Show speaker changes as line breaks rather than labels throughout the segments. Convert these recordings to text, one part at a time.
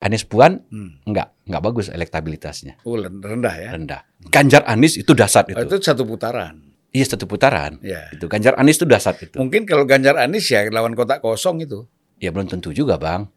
Anies Puan
Hmm.
enggak, enggak bagus elektabilitasnya,
Oh, rendah ya.
rendah. Ganjar Anies itu dasar
Oh,
itu.
itu satu putaran.
Iya satu putaran.
Ya.
Itu Ganjar Anies itu dasar itu.
Mungkin kalau Ganjar Anies ya lawan kotak kosong itu.
Ya belum tentu juga, Bang.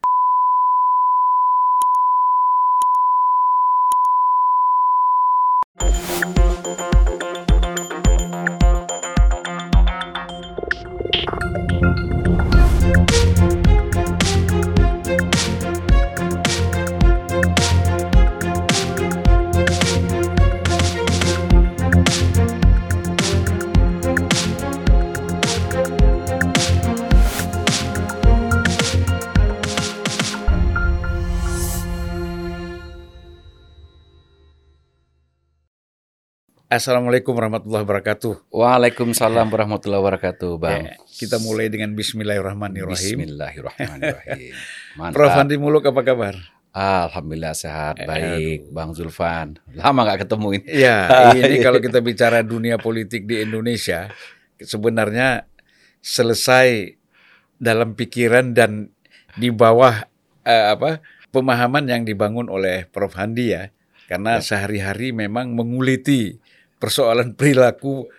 Assalamualaikum warahmatullahi wabarakatuh.
Waalaikumsalam warahmatullahi wabarakatuh, Bang.
Ya, kita mulai dengan Bismillahirrahmanirrahim.
Bismillahirrahmanirrahim. Mantap.
Prof Andi Muluk apa kabar?
Alhamdulillah sehat,
Eh,
baik, Bang Zulfan. Lama nggak ketemu ini.
Ya, ini kalau kita bicara dunia politik di Indonesia, sebenarnya selesai dalam pikiran dan di bawah eh, apa pemahaman yang dibangun oleh Prof Handi ya, karena sehari-hari memang menguliti persoalan perilaku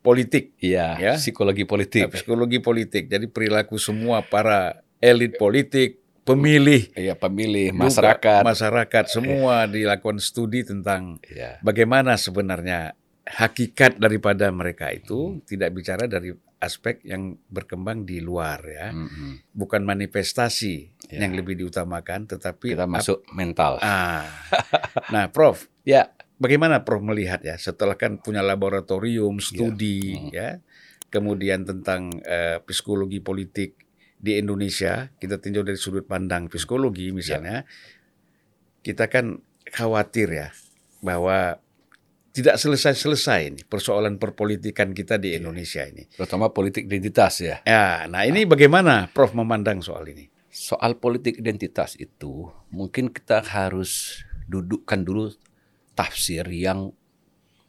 politik,
Iya,
Ya.
psikologi politik.
psikologi politik. Jadi perilaku semua para elit politik, pemilih,
Iya, pemilih, masyarakat.
masyarakat semua dilakukan studi tentang
Iya.
bagaimana sebenarnya hakikat daripada mereka
Hmm.
itu tidak bicara dari aspek yang berkembang di luar ya
Mm-mm.
bukan manifestasi
Ya.
yang lebih diutamakan tetapi
Kita masuk mental.
ah nah Prof
Ya,
bagaimana Prof melihat ya setelah kan punya laboratorium studi
Hmm.
ya kemudian tentang eh, psikologi politik di Indonesia kita tinjau dari sudut pandang psikologi misalnya kita kan khawatir ya bahwa tidak selesai-selesai ini persoalan perpolitikan kita di Indonesia ini.
terutama politik identitas ya.
Ya, nah ini bagaimana Prof memandang soal ini?
Soal politik identitas itu mungkin kita harus dudukkan dulu tafsir yang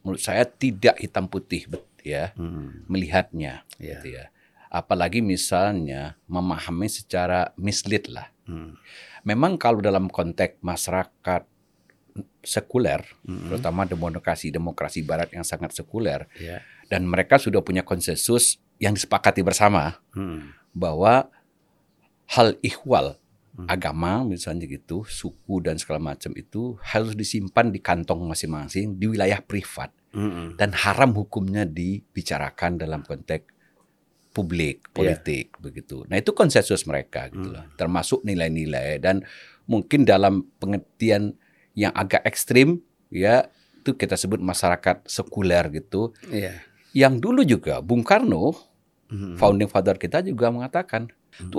menurut saya tidak hitam putih ya
Hmm,
melihatnya
ya.
gitu ya. Apalagi misalnya memahami secara mislead lah.
Hmm,
Memang kalau dalam konteks masyarakat sekuler,
hmm,
terutama demokrasi demokrasi barat yang sangat sekuler
ya.
dan mereka sudah punya konsensus yang disepakati bersama
Hmm,
bahwa hal ihwal. Agama misalnya gitu, suku dan segala macam itu harus disimpan di kantong masing-masing di wilayah privat
hmm,
dan haram hukumnya dibicarakan dalam konteks publik politik begitu. Nah itu konsensus mereka gitu loh, termasuk nilai-nilai dan mungkin dalam pengertian yang agak ekstrim ya itu kita sebut masyarakat sekuler gitu.
ya.
Yang dulu juga Bung Karno
Hmm,
founding father kita juga mengatakan,
Hmm.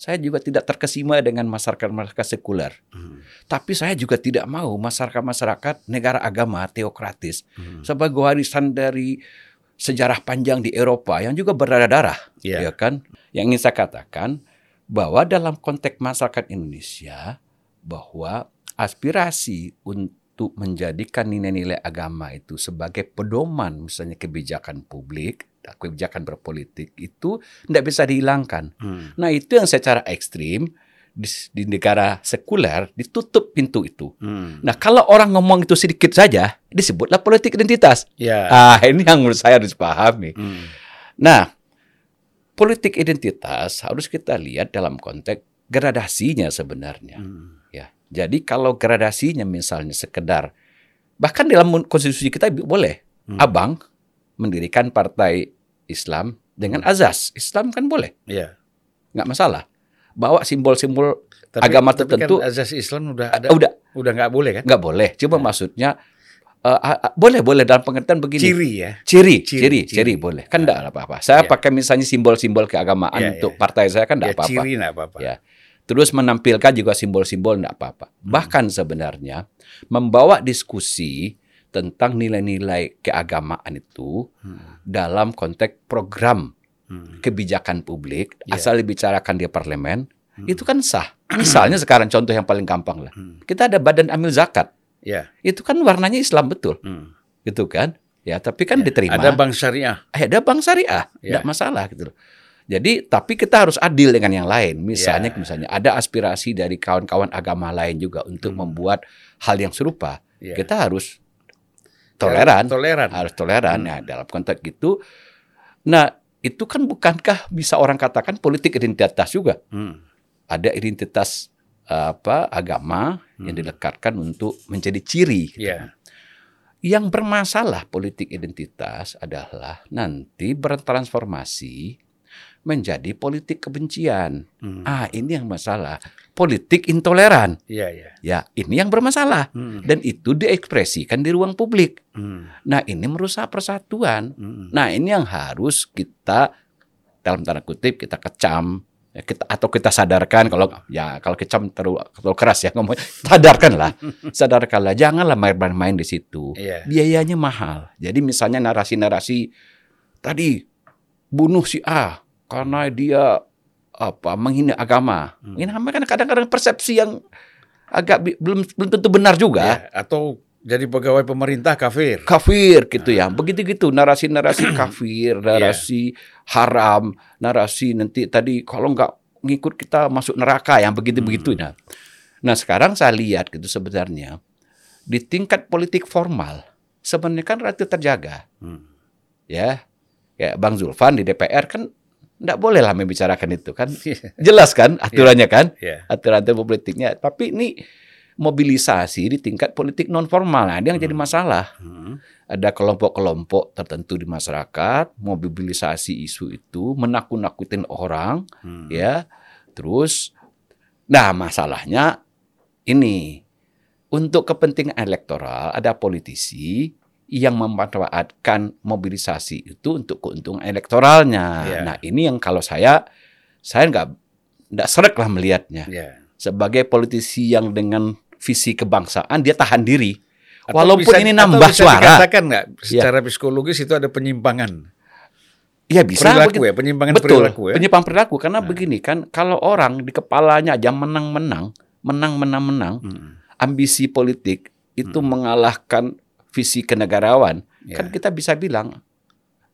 Saya juga tidak terkesima dengan masyarakat-masyarakat sekuler.
hmm,
Tapi saya juga tidak mau masyarakat-masyarakat negara agama teokratis
hmm.
sebagai warisan dari sejarah panjang di Eropa yang juga berdarah-darah,
Ya.
ya kan? Yang ingin saya katakan bahwa dalam konteks masyarakat Indonesia bahwa aspirasi untuk menjadikan nilai-nilai agama itu sebagai pedoman misalnya kebijakan publik, kebijakan berpolitik itu tidak bisa dihilangkan.
Hmm,
Nah itu yang secara ekstrim di, di negara sekuler ditutup pintu itu.
hmm.
Nah kalau orang ngomong itu sedikit saja disebutlah politik identitas.
Ya.
Ah ini yang menurut saya harus dipahami.
Hmm,
Nah politik identitas harus kita lihat dalam konteks gradasinya sebenarnya.
hmm.
Ya jadi kalau gradasinya misalnya sekedar bahkan dalam konstitusi kita boleh
Hmm.
abang mendirikan partai Islam dengan azas Islam kan boleh
Ya.
nggak masalah bawa simbol-simbol Agama
tapi
tertentu-
kan azas Islam udah ada,
udah
udah nggak boleh kan?
nggak boleh cuma maksudnya eh, ah, ah, boleh boleh dalam pengertian begini
Ciri ya.
ciri
Ciri,
ciri
ciri.
ciri boleh kan enggak apa-apa saya
Ya.
pakai misalnya simbol-simbol keagamaan
Ya,
untuk
ya.
partai saya kan
Ya,
enggak apa-apa
ciri nggak apa-apa.
Ya. terus menampilkan juga simbol-simbol enggak apa-apa bahkan sebenarnya membawa diskusi tentang nilai-nilai keagamaan itu
Hmm,
dalam konteks program
hmm,
kebijakan publik
Ya.
asal dibicarakan di parlemen
Hmm.
itu kan sah. Misalnya sekarang contoh yang paling gampang lah.
hmm.
Kita ada badan amil zakat.
Ya.
Itu kan warnanya Islam betul,
hmm.
gitu kan? Ya, tapi kan diterima.
Ada bank syariah.
Eh, ada bank syariah,
Ya.
tidak masalah gitu loh. Jadi tapi kita harus adil dengan yang lain. Misalnya
Ya.
misalnya ada aspirasi dari kawan-kawan agama lain juga untuk
Hmm.
membuat hal yang serupa.
Ya.
Kita harus toleran,
Toleran.
harus toleran.
Hmm.
Nah, dalam konteks itu nah itu kan bukankah bisa orang katakan politik identitas juga?
Hmm.
Ada identitas apa agama yang
Hmm.
dilekatkan untuk menjadi ciri. gitu.
Ya.
Yang bermasalah politik identitas adalah nanti bertransformasi menjadi politik kebencian.
Hmm.
Ah, ini yang masalah. Politik intoleran.
Iya, iya.
Ya, ini yang bermasalah.
Hmm.
Dan itu diekspresikan di ruang publik.
Hmm.
Nah, ini merusak persatuan.
Hmm.
Nah, ini yang harus kita dalam tanda kutip kita kecam ya, kita atau kita sadarkan kalau ya kalau kecam terlalu, terlalu keras ya ngomong sadarkanlah sadarkanlah janganlah main-main di situ
Iya.
biayanya mahal. Jadi misalnya narasi-narasi tadi bunuh si A karena dia apa menghina agama.
Hmm.
Ini namanya kan kadang-kadang persepsi yang agak belum belum tentu benar juga.
Ya, Atau jadi pegawai pemerintah kafir.
Kafir gitu ya. Begitu gitu narasi-narasi kafir, narasi haram, narasi nanti tadi kalau nggak ngikut kita masuk neraka yang begitu-begitu. Nah, nah sekarang saya lihat gitu sebenarnya di tingkat politik formal sebenarnya kan relatif terjaga
Hmm.
ya kayak Bang Zulfan di DPR kan nggak boleh lah membicarakan itu kan? Jelas kan aturannya kan?
Ya.
aturan politiknya. Tapi ini mobilisasi di tingkat politik non formal nah, ini yang jadi masalah.
Hmm.
ada kelompok-kelompok tertentu di masyarakat mobilisasi isu itu menakut-nakutin orang
Hmm.
ya. Terus nah masalahnya ini. Untuk kepentingan elektoral ada politisi yang memanfaatkan mobilisasi itu untuk keuntungan elektoralnya.
Ya.
Nah ini yang kalau saya saya nggak nggak serak lah melihatnya
Ya.
sebagai politisi yang dengan visi kebangsaan dia tahan diri.
Atau
Walaupun
bisa-
ini
atau
nambah
bisa
suara.
Dikatakan nggak secara psikologis itu ada penyimpangan
Ya bisa
perilaku ya, penyimpangan
Betul,
perilaku ya.
penyimpangan perilaku karena
Nah.
begini kan kalau orang di kepalanya aja menang-menang, menang-menang-menang,
Hmm.
ambisi politik itu
Hmm.
mengalahkan visi kenegarawan,
Ya.
kan kita bisa bilang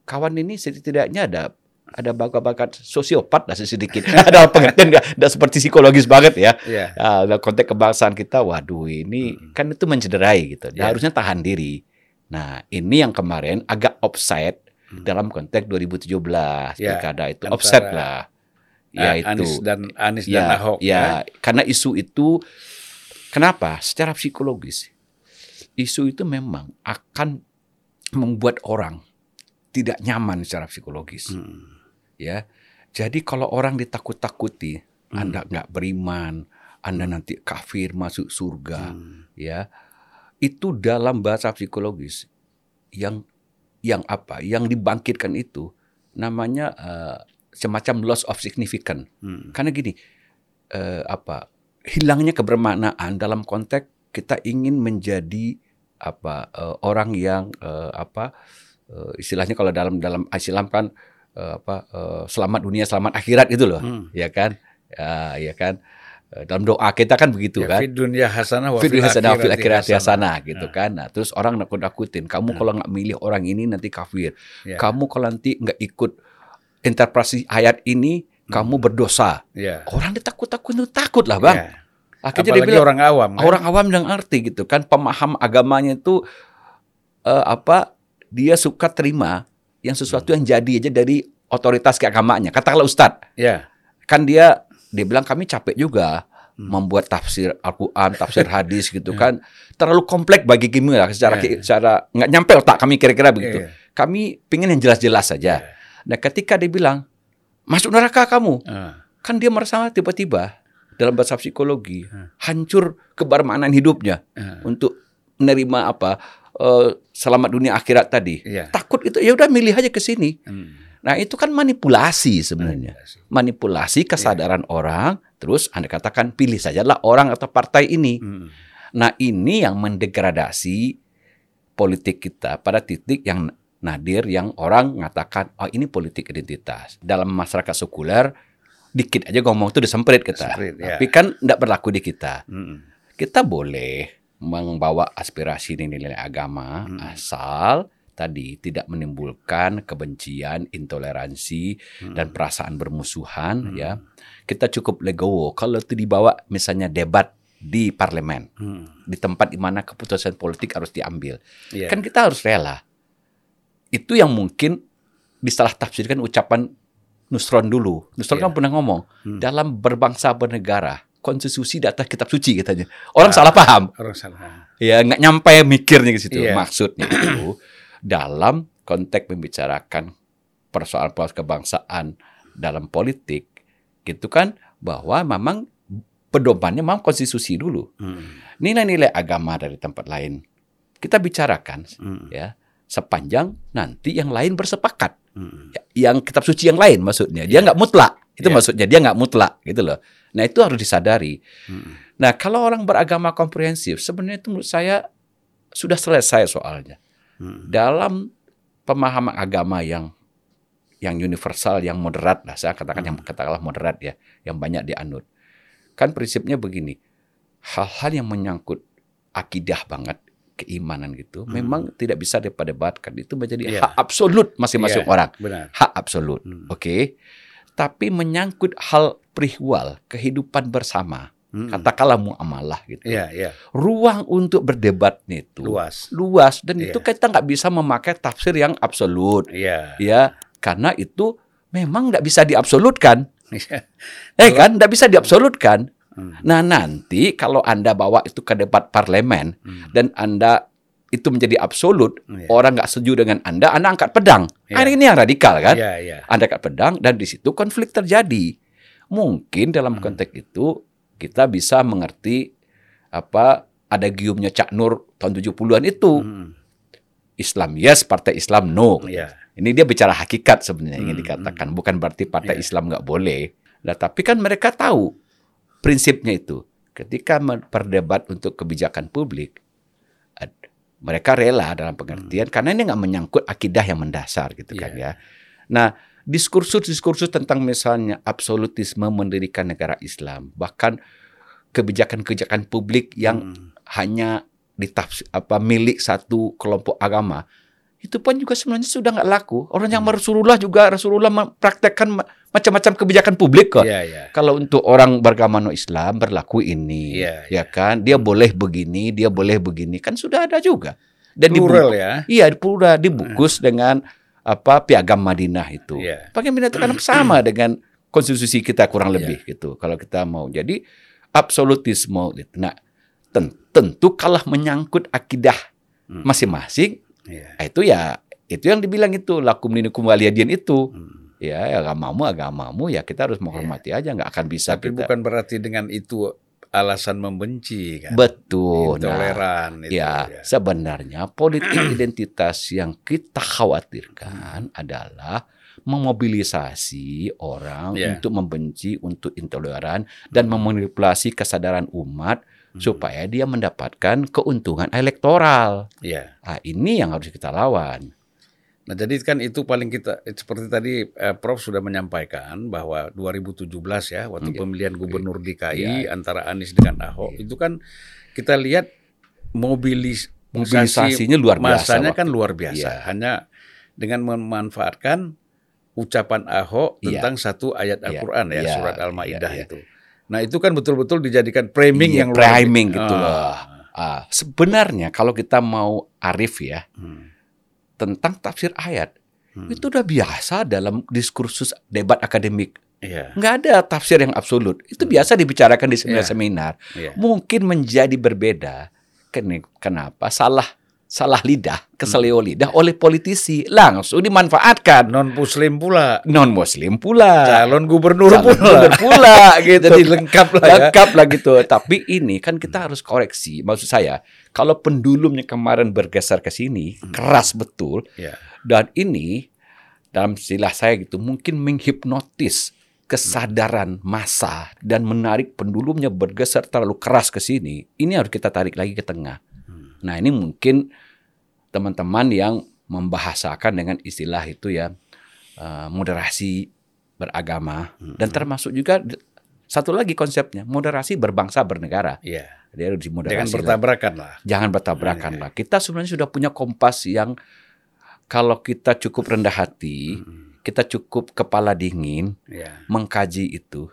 kawan ini setidaknya ada ada bakat-bakat sosiopat lah sedikit. ada pengertian nggak? Nggak seperti psikologis banget ya.
Ya.
Ah, dalam konteks kebangsaan kita, waduh ini
Hmm.
kan itu mencederai gitu. Dia
Ya.
harusnya tahan diri. Nah ini yang kemarin agak offside
Hmm.
dalam konteks 2017
Ya,
pilkada itu
antara,
offset lah. Ya
Ah,
itu.
Anies dan Anies dan
ya,
Ahok
ya, karena isu itu kenapa? Secara psikologis isu itu memang akan membuat orang tidak nyaman secara psikologis,
Hmm.
ya. Jadi kalau orang ditakut-takuti,
Hmm.
Anda nggak beriman, Anda nanti kafir masuk surga,
Hmm.
ya. Itu dalam bahasa psikologis yang yang apa? Yang dibangkitkan itu namanya eh, semacam loss of significance.
Hmm.
Karena gini, eh, apa hilangnya kebermaknaan dalam konteks kita ingin menjadi apa eh, orang yang eh, apa eh, istilahnya kalau dalam dalam Islam kan eh, apa eh, selamat dunia selamat akhirat itu loh,
Hmm.
ya kan? Ya, ya kan. Dalam doa kita kan begitu
Ya,
kan.
fid dunya hasanah wa
Fid
fil
hasanah fil
akhirati hasanah.
gitu
Nah.
kan. Nah, terus orang nakut-nakutin, kamu
Nah.
kalau nggak milih orang ini nanti kafir.
Ya.
Kamu kalau nanti nggak ikut interpretasi ayat ini, kamu
Hmm.
berdosa.
Ya.
Orang ditakut-takutin itu takut lah, Bang.
Ya.
Akhirnya dia bilang
orang awam kan?
orang awam yang ngerti gitu kan pemaham agamanya itu eh, apa dia suka terima yang sesuatu yang jadi aja dari otoritas keagamaannya. Katakanlah ustadz,
Ya.
kan dia dia bilang kami capek juga
Hmm.
membuat tafsir Al-Qur'an, tafsir hadis gitu kan. Terlalu kompleks bagi kami lah secara
Ya.
secara nggak nyampe otak kami kira-kira begitu.
Iya.
Kami pingin yang jelas-jelas saja. Nah, ketika dia bilang masuk neraka kamu,
Ah.
kan dia merasa tiba-tiba dalam bahasa psikologi
Hmm.
hancur kebermaknaan hidupnya untuk menerima apa eh, selamat dunia akhirat tadi
Iya.
takut itu ya udah milih aja ke sini
Hmm.
nah itu kan manipulasi sebenarnya
Manipulasi.
manipulasi
Iya.
kesadaran orang terus anda katakan pilih sajalah orang atau partai ini
Hmm.
nah ini yang mendegradasi politik kita pada titik yang nadir yang orang mengatakan oh ini politik identitas dalam masyarakat sekuler dikit aja ngomong itu disemprit kita
Semprit, ya.
tapi kan tidak berlaku di kita
Hmm.
kita boleh membawa aspirasi nilai-nilai agama
Hmm.
asal tadi tidak menimbulkan kebencian, intoleransi dan perasaan bermusuhan
Hmm.
ya. Kita cukup legowo kalau itu dibawa misalnya debat di parlemen,
Hmm.
di tempat di mana keputusan politik harus diambil.
Iya.
Kan kita harus rela. Itu yang mungkin disalah tafsirkan ucapan Nusron dulu. Nusron
Iya.
kan pernah ngomong,
Hmm.
dalam berbangsa bernegara, konstitusi di atas kitab suci katanya. Orang
Ah.
salah paham.
orang salah.
Ya nggak nyampe mikirnya ke situ.
Iya.
Maksudnya itu dalam konteks membicarakan persoalan-persoalan kebangsaan dalam politik, gitu kan, bahwa memang pedomannya memang konstitusi dulu.
Hmm.
Nilai-nilai agama dari tempat lain kita bicarakan
Hmm.
ya sepanjang nanti yang lain bersepakat.
Hmm.
Ya, yang kitab suci yang lain maksudnya. Dia nggak mutlak. Itu
Iya.
maksudnya dia nggak mutlak gitu loh. Nah itu harus disadari.
Hmm.
Nah kalau orang beragama komprehensif sebenarnya itu menurut saya sudah selesai soalnya.
Hmm.
Dalam pemahaman agama yang yang universal, yang moderat lah saya katakan yang katakanlah moderat ya, yang banyak dianut. Kan prinsipnya begini, hal-hal yang menyangkut akidah banget, keimanan gitu,
Hmm.
memang tidak bisa diperdebatkan. Itu menjadi
Iya.
hak absolut masing-masing
Iya.
orang,
Benar.
hak absolut.
Hmm.
Oke. Tapi menyangkut hal perihwal kehidupan bersama,
Hmm.
katakanlah muamalah gitu.
Iya, iya.
Ruang untuk berdebat itu
Luas.
luas dan
Iya.
itu kita nggak bisa memakai tafsir yang absolut
Iya.
ya karena itu memang nggak bisa diabsolutkan
Iya.
eh kan nggak bisa diabsolutkan
Hmm.
nah nanti kalau anda bawa itu ke debat parlemen
Hmm.
dan anda itu menjadi absolut
Iya.
orang nggak setuju dengan anda anda angkat pedang
Iya.
Ah, ini yang radikal kan
Iya, iya.
anda angkat pedang dan di situ konflik terjadi mungkin dalam
Hmm.
konteks itu kita bisa mengerti apa ada giumnya Cak Nur tahun 70-an itu
Hmm.
Islam yes, partai Islam no.
Iya.
Ini dia bicara hakikat sebenarnya yang
Hmm,
dikatakan, bukan berarti partai
Iya.
Islam nggak boleh. Nah, tapi kan mereka tahu prinsipnya itu. Ketika berdebat untuk kebijakan publik, mereka rela dalam pengertian karena ini nggak menyangkut akidah yang mendasar gitu kan
Hmm. Iya.
ya. Nah, diskursus-diskursus tentang misalnya absolutisme mendirikan negara Islam, bahkan kebijakan-kebijakan publik yang
Hmm.
hanya ditafsir apa milik satu kelompok agama itu pun juga sebenarnya sudah nggak laku orang yang
Hmm.
Rasulullah juga Rasulullah mempraktekkan ma- macam-macam kebijakan publik kok
Iya, iya.
kalau untuk orang beragama Islam berlaku ini
Iya,
ya kan dia boleh begini dia boleh begini kan sudah ada juga dan
Plural ya.
iya plural dibungkus dengan apa piagam Madinah itu
Iya.
pakai menyatakan sama dengan konstitusi kita kurang
Iya.
lebih gitu kalau kita mau jadi absolutisme gitu. nah ten- tentu kalah menyangkut akidah
Hmm.
masing-masing
Iya.
nah, itu ya itu yang dibilang itu lakum dinukum waliyadin itu
Hmm.
ya agamamu agamamu ya kita harus menghormati aja nggak akan bisa
Tapi
kita
bukan berarti dengan itu alasan membenci kan.
betul nah,
Intoleran itu.
ya, sebenarnya politik identitas yang kita khawatirkan adalah memobilisasi orang
Ya.
untuk membenci, untuk intoleran dan memanipulasi kesadaran umat
Hmm.
supaya dia mendapatkan keuntungan elektoral.
Iya.
Ah, ini yang harus kita lawan.
Nah, jadi kan itu paling kita seperti tadi eh, Prof sudah menyampaikan bahwa 2017 ya waktu
Iya.
pemilihan gubernur
Iya.
DKI antara Anies dengan Ahok itu kan kita lihat mobilis
Mobilisasinya luar biasa.
masanya kan luar biasa.
Iya.
Hanya dengan memanfaatkan ucapan Ahok
Iya.
tentang satu ayat
Iya.
Al-Qur'an ya
Iya.
surat Al-Maidah
Iya, iya.
itu. Nah, itu kan betul-betul dijadikan framing
Iya,
yang luar biasa.
gitu
Ah.
loh. Ah, sebenarnya kalau kita mau arif ya
Hmm.
tentang tafsir ayat
Hmm.
itu udah biasa dalam diskursus debat akademik.
Iya.
Nggak ada tafsir yang absolut. Itu biasa dibicarakan di seminar-seminar.
Iya.
Mungkin menjadi berbeda. Ken- Kenapa? Salah salah lidah, keseleo lidah oleh politisi langsung dimanfaatkan.
Non muslim pula,
Non Muslim pula,
calon gubernur
calon
pula.
gubernur pula gitu.
Jadi lengkap lah ya.
lengkap lah gitu. Tapi ini kan kita harus koreksi. Maksud saya, kalau pendulumnya kemarin bergeser ke sini, keras betul.
Ya.
Dan ini dalam istilah saya gitu mungkin menghipnotis kesadaran massa dan menarik pendulumnya bergeser terlalu keras ke sini. Ini harus kita tarik lagi ke tengah. Nah, ini mungkin teman-teman yang membahasakan dengan istilah itu ya eh, moderasi beragama dan termasuk juga satu lagi konsepnya moderasi berbangsa bernegara.
Iya.
Dia harus
Jangan
dimoderasi lah.
bertabrakan lah.
Jangan bertabrakan lah. Kita sebenarnya sudah punya kompas yang kalau kita cukup rendah hati,
Mm-mm.
kita cukup kepala dingin
Ya.
mengkaji itu,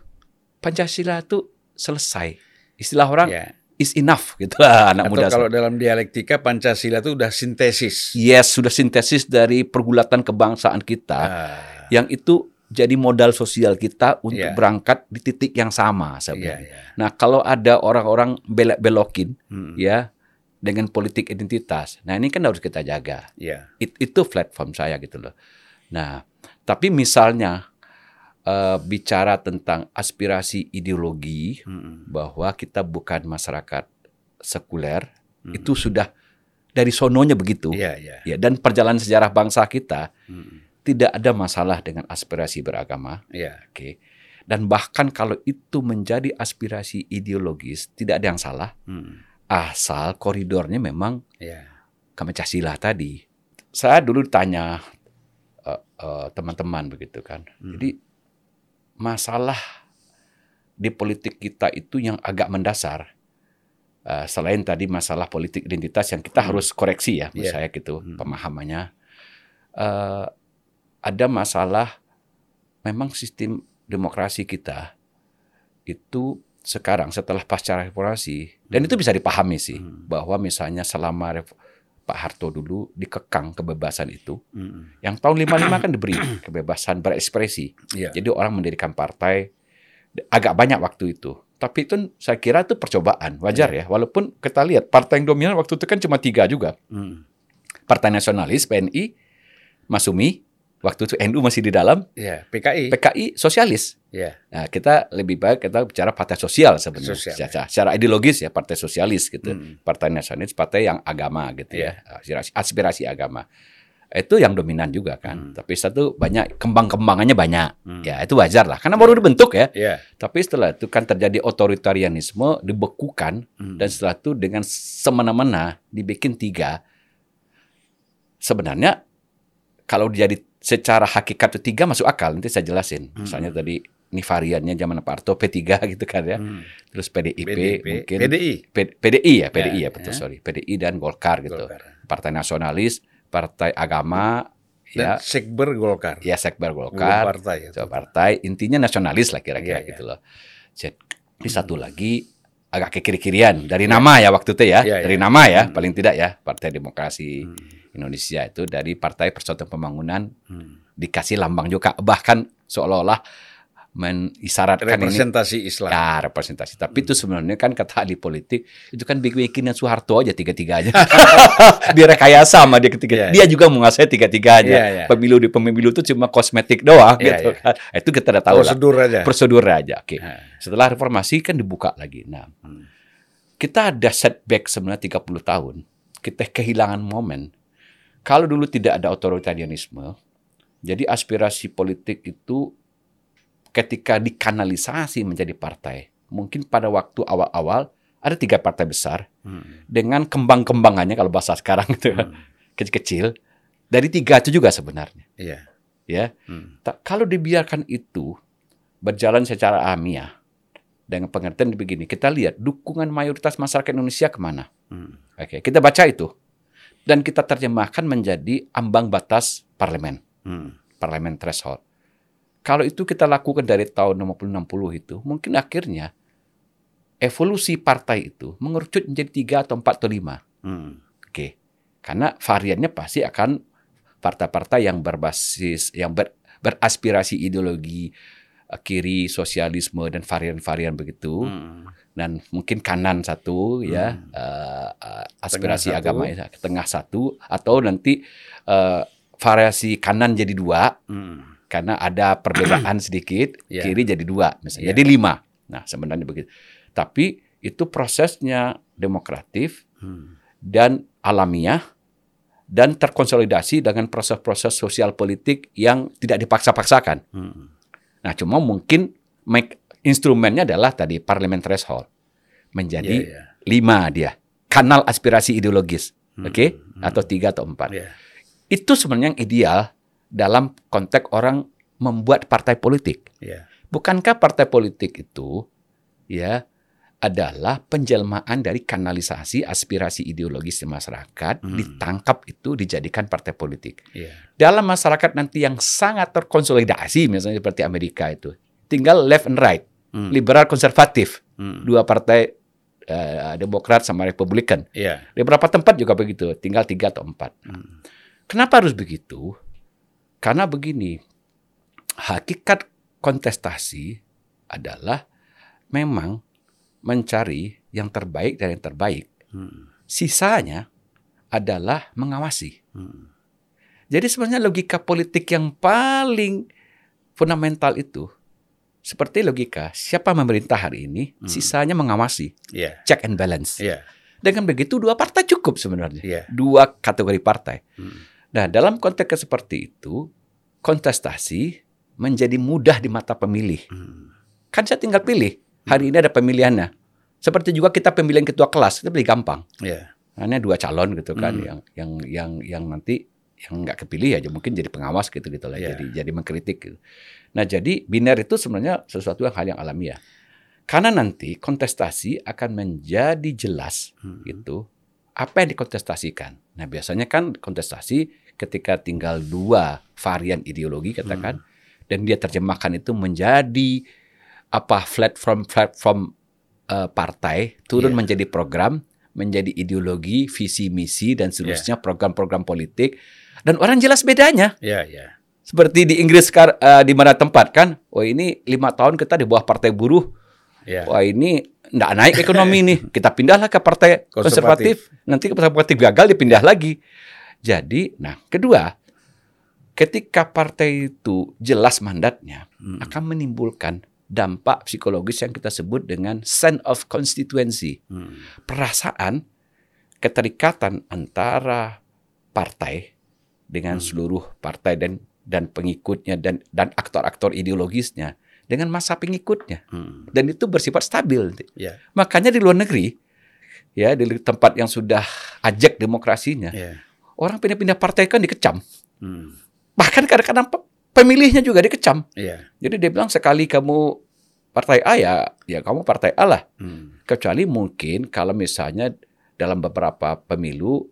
Pancasila itu selesai. Istilah orang
Ya.
Is enough gitu lah anak
Atau
muda.
kalau dalam dialektika Pancasila itu udah sintesis.
Yes, sudah sintesis dari pergulatan kebangsaan kita
Ah,
yang itu jadi modal sosial kita untuk
Iya.
berangkat di titik yang sama
iya,
sebenarnya.
iya.
Nah, kalau ada orang-orang belok-belokin
Mm-mm.
ya dengan politik identitas. Nah, ini kan harus kita jaga.
Iya.
It- itu platform saya gitu loh. Nah, tapi misalnya eh, bicara tentang aspirasi ideologi
Mm-mm.
bahwa kita bukan masyarakat sekuler,
Mm-mm.
itu sudah dari sononya begitu.
Iya, iya.
Ya, dan perjalanan sejarah bangsa kita
Mm-mm.
tidak ada masalah dengan aspirasi beragama,
Iya.
oke. Dan bahkan kalau itu menjadi aspirasi ideologis, tidak ada yang salah
Mm.
asal koridornya memang
Iya.
Pancasila tadi. Saya dulu ditanya eh, eh, teman-teman begitu kan.
Hmm.
Jadi masalah di politik kita itu yang agak mendasar. Eh, selain tadi masalah politik identitas yang kita
Hmm.
harus koreksi ya, menurut
Iya.
saya gitu
Hmm.
pemahamannya. Eh, ada masalah memang sistem demokrasi kita itu sekarang setelah pasca reformasi dan
Hmm.
itu bisa dipahami sih
Hmm.
bahwa misalnya selama Pak Harto dulu dikekang kebebasan itu
Mm-mm.
yang tahun 55 kan diberi kebebasan berekspresi
Iya.
jadi orang mendirikan partai agak banyak waktu itu tapi itu saya kira itu percobaan wajar ya walaupun kita lihat partai yang dominan waktu itu kan cuma tiga juga
Mm.
Partai Nasionalis PNI Masumi waktu itu NU masih di dalam
Iya. PKI.
PKI Sosialis
Iya.
Nah, kita lebih baik kita bicara partai sosial sebenarnya.
Sosial,
secara, secara ideologis ya partai sosialis gitu.
Mm.
Partai nasionalis partai yang agama gitu
Iya.
ya. Aspirasi, aspirasi agama. Itu yang dominan juga kan.
Hmm.
Tapi satu banyak kembang-kembangannya banyak.
Mm.
Ya, itu wajar lah karena baru dibentuk ya.
Iya.
Tapi setelah itu kan terjadi otoritarianisme, dibekukan
Mm.
dan setelah itu dengan semena-mena dibikin tiga. Sebenarnya kalau jadi secara hakikat itu tiga masuk akal nanti saya jelasin.
Hmm.
Misalnya tadi ini variannya zaman Pak Harto P3 gitu kan ya.
Mm.
Terus PDIP
PDIP.
mungkin
PDI.
P- PDI ya, PDI ya,
Ya,
betul
ya.
sorry. PDI dan Golkar gitu.
Golkar.
Partai nasionalis, partai agama
Dan
ya,
Sekber Golkar.
ya sekber Golkar,
partai. ya.
Partai intinya nasionalis lah kira-kira
Iya, iya.
gitu loh. Jadi di satu lagi agak ke kiri-kirian dari nama ya waktu itu ya,
Iya,
dari
iya.
nama ya
Hmm.
paling tidak ya Partai Demokrasi
Mm.
Indonesia itu dari Partai Persatuan Pembangunan
Mm.
dikasih lambang juga bahkan seolah-olah mengisyaratkan ini
Representasi Islam.
ya representasi. Tapi itu sebenarnya kan kata ahli politik itu kan bikin Soeharto aja tiga-tiganya. Direkayasa sama dia ketiga.
Iya,
Dia juga menguasai tiga-tiganya.
Iya, iya.
Pemilu di pemilu itu cuma kosmetik doang
Iya,
gitu
iya.
kan. Itu kita udah tahu lah.
Prosedur aja.
Prosedur aja. Oke.
Nah.
Setelah reformasi kan dibuka lagi. Nah,
Hmm.
kita ada setback sebenarnya 30 tahun. Kita kehilangan momen. Kalau dulu tidak ada otoritarianisme, jadi aspirasi politik itu ketika dikanalisasi menjadi partai, mungkin pada waktu awal-awal ada tiga partai besar
Mm.
dengan kembang-kembangannya kalau bahasa sekarang gitu kan,
Mm.
kecil-kecil. Dari tiga itu juga sebenarnya,
Iya.
ya.
Mm.
Ta- Kalau dibiarkan itu berjalan secara alamiah dengan pengertian begini, kita lihat dukungan mayoritas masyarakat Indonesia ke mana.
Mm.
Oke, kita baca itu dan kita terjemahkan menjadi ambang batas parlemen,
Mm.
parlemen threshold. Kalau itu kita lakukan dari tahun 50-60 itu, mungkin akhirnya evolusi partai itu mengerucut menjadi tiga atau empat atau lima.
Mm.
Oke, karena variannya pasti akan partai-partai yang berbasis, yang ber- beraspirasi ideologi eh, kiri, sosialisme dan varian-varian begitu
Mm.
dan mungkin kanan satu ya
Hmm.
eh, eh, aspirasi
Tengah satu.
agama ya, tengah satu atau nanti eh, variasi kanan jadi dua
Mm.
Karena ada perbedaan sedikit
Ya.
kiri jadi dua misalnya
Ya.
jadi lima nah sebenarnya begitu tapi itu prosesnya demokratif
Mm.
dan alamiah dan terkonsolidasi dengan proses-proses sosial politik yang tidak dipaksa-paksakan
Mm.
Nah, cuma mungkin make, instrumennya adalah tadi parliament threshold menjadi
Iya, iya.
lima dia kanal aspirasi ideologis,
Hmm,
oke,
hmm.
atau tiga atau empat.
Iya.
Itu sebenarnya yang ideal dalam konteks orang membuat partai politik.
Iya.
Bukankah partai politik itu ya adalah penjelmaan dari kanalisasi aspirasi ideologis di masyarakat
Hmm.
ditangkap itu dijadikan partai politik.
Iya.
Dalam masyarakat nanti yang sangat terkonsolidasi misalnya seperti Amerika itu, tinggal left and right,
Hmm.
liberal konservatif,
Hmm.
dua partai eh, Demokrat sama Republikan.
Iya.
Di beberapa tempat juga begitu, tinggal tiga atau empat.
Hmm.
Kenapa harus begitu? Karena begini, hakikat kontestasi adalah memang mencari yang terbaik dari yang terbaik.
Hmm.
Sisanya adalah mengawasi.
Hmm.
Jadi sebenarnya logika politik yang paling fundamental itu seperti logika siapa memerintah hari ini,
Hmm.
sisanya mengawasi,
Iya.
check and balance.
Iya.
Dengan begitu dua partai cukup sebenarnya.
Iya.
Dua kategori partai.
Hmm.
Nah, dalam konteks seperti itu, kontestasi menjadi mudah di mata pemilih.
Hmm.
Kan saya tinggal pilih. Hari ini ada pemilihannya. Seperti juga kita pemilihan ketua kelas, kita pilih gampang.
Iya.
Hanya dua calon gitu kan
Hmm.
yang yang yang yang nanti yang nggak kepilih aja mungkin jadi pengawas gitu gitu lah
Iya.
jadi jadi mengkritik gitu. Nah jadi biner itu sebenarnya sesuatu yang hal yang alamiah karena nanti kontestasi akan menjadi jelas
Hmm.
gitu apa yang dikontestasikan. Nah biasanya kan kontestasi ketika tinggal dua varian ideologi katakan dan dia terjemahkan itu menjadi apa platform platform eh, partai turun
Iya.
menjadi program menjadi ideologi visi misi dan seterusnya program-program politik dan orang jelas bedanya
Iya. Iya.
seperti di Inggris eh, di mana tempat kan oh ini lima tahun kita di bawah partai buruh
Iya.
wah ini nggak naik ekonomi nih kita pindahlah ke partai konservatif, nanti ke partai konservatif gagal dipindah lagi jadi nah kedua ketika partai itu jelas mandatnya
Hmm.
akan menimbulkan dampak psikologis yang kita sebut dengan sense of constituency
Hmm.
perasaan keterikatan antara partai dengan
Hmm.
seluruh partai dan dan pengikutnya dan dan aktor-aktor ideologisnya dengan masa pengikutnya
Hmm.
dan itu bersifat stabil nanti.
Iya.
Makanya di luar negeri ya di tempat yang sudah ajak demokrasinya
Iya.
orang pindah-pindah partai kan dikecam.
Hmm.
Bahkan kadang-kadang pe- pemilihnya juga dikecam.
Iya.
Jadi dia bilang sekali kamu partai A ya ya kamu partai A lah.
Hmm.
Kecuali mungkin kalau misalnya dalam beberapa pemilu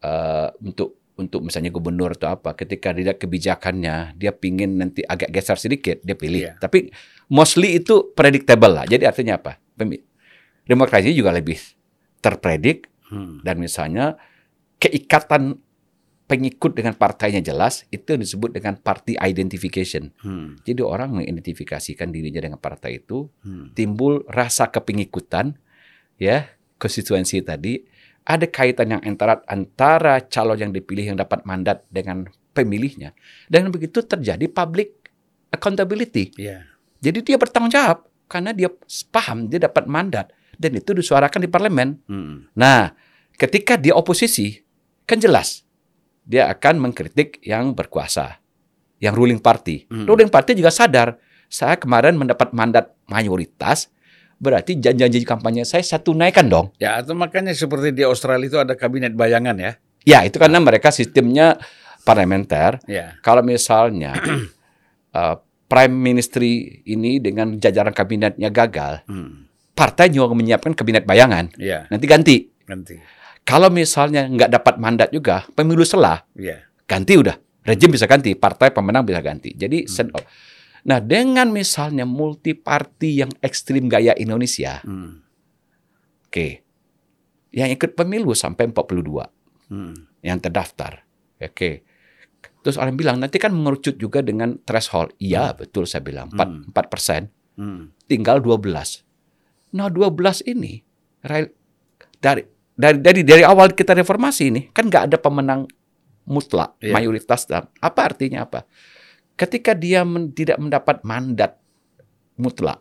eh, untuk untuk misalnya gubernur atau apa, ketika dilihat kebijakannya, dia pingin nanti agak geser sedikit, dia pilih.
Iya.
Tapi mostly itu predictable lah. Jadi artinya apa? Demokrasi juga lebih terpredik
Hmm.
dan misalnya keikatan pengikut dengan partainya jelas, itu yang disebut dengan party identification.
Hmm.
Jadi orang mengidentifikasikan dirinya dengan partai itu,
Hmm.
timbul rasa kepengikutan ya konstituensi tadi ada kaitan yang antara antara calon yang dipilih yang dapat mandat dengan pemilihnya dan begitu terjadi public accountability
Iya.
jadi dia bertanggung jawab karena dia paham dia dapat mandat dan itu disuarakan di parlemen
Hmm.
nah ketika dia oposisi kan jelas dia akan mengkritik yang berkuasa yang ruling party
Hmm.
ruling party juga sadar saya kemarin mendapat mandat mayoritas berarti janji-janji kampanye saya saya tunaikan dong
Ya, atau makanya seperti di Australia itu ada kabinet bayangan ya.
ya itu karena mereka sistemnya parlementer
Ya.
kalau misalnya uh, prime ministry ini dengan jajaran kabinetnya gagal
Hmm.
partai juga menyiapkan kabinet bayangan
Ya,
nanti ganti
ganti.
kalau misalnya nggak dapat mandat juga pemilu selah
Ya.
ganti udah rejim bisa ganti partai pemenang bisa ganti jadi sen- nah dengan misalnya multi party yang ekstrim gaya Indonesia
Hmm.
oke yang ikut pemilu sampai 42
Hmm.
yang terdaftar oke terus orang bilang nanti kan mengerucut juga dengan threshold iya betul saya bilang 4
Hmm.
4 persen
Hmm.
tinggal 12 nah 12 ini dari dari dari dari awal kita reformasi ini kan nggak ada pemenang mutlak
Iya.
mayoritas dalam apa artinya apa ketika dia men- tidak mendapat mandat mutlak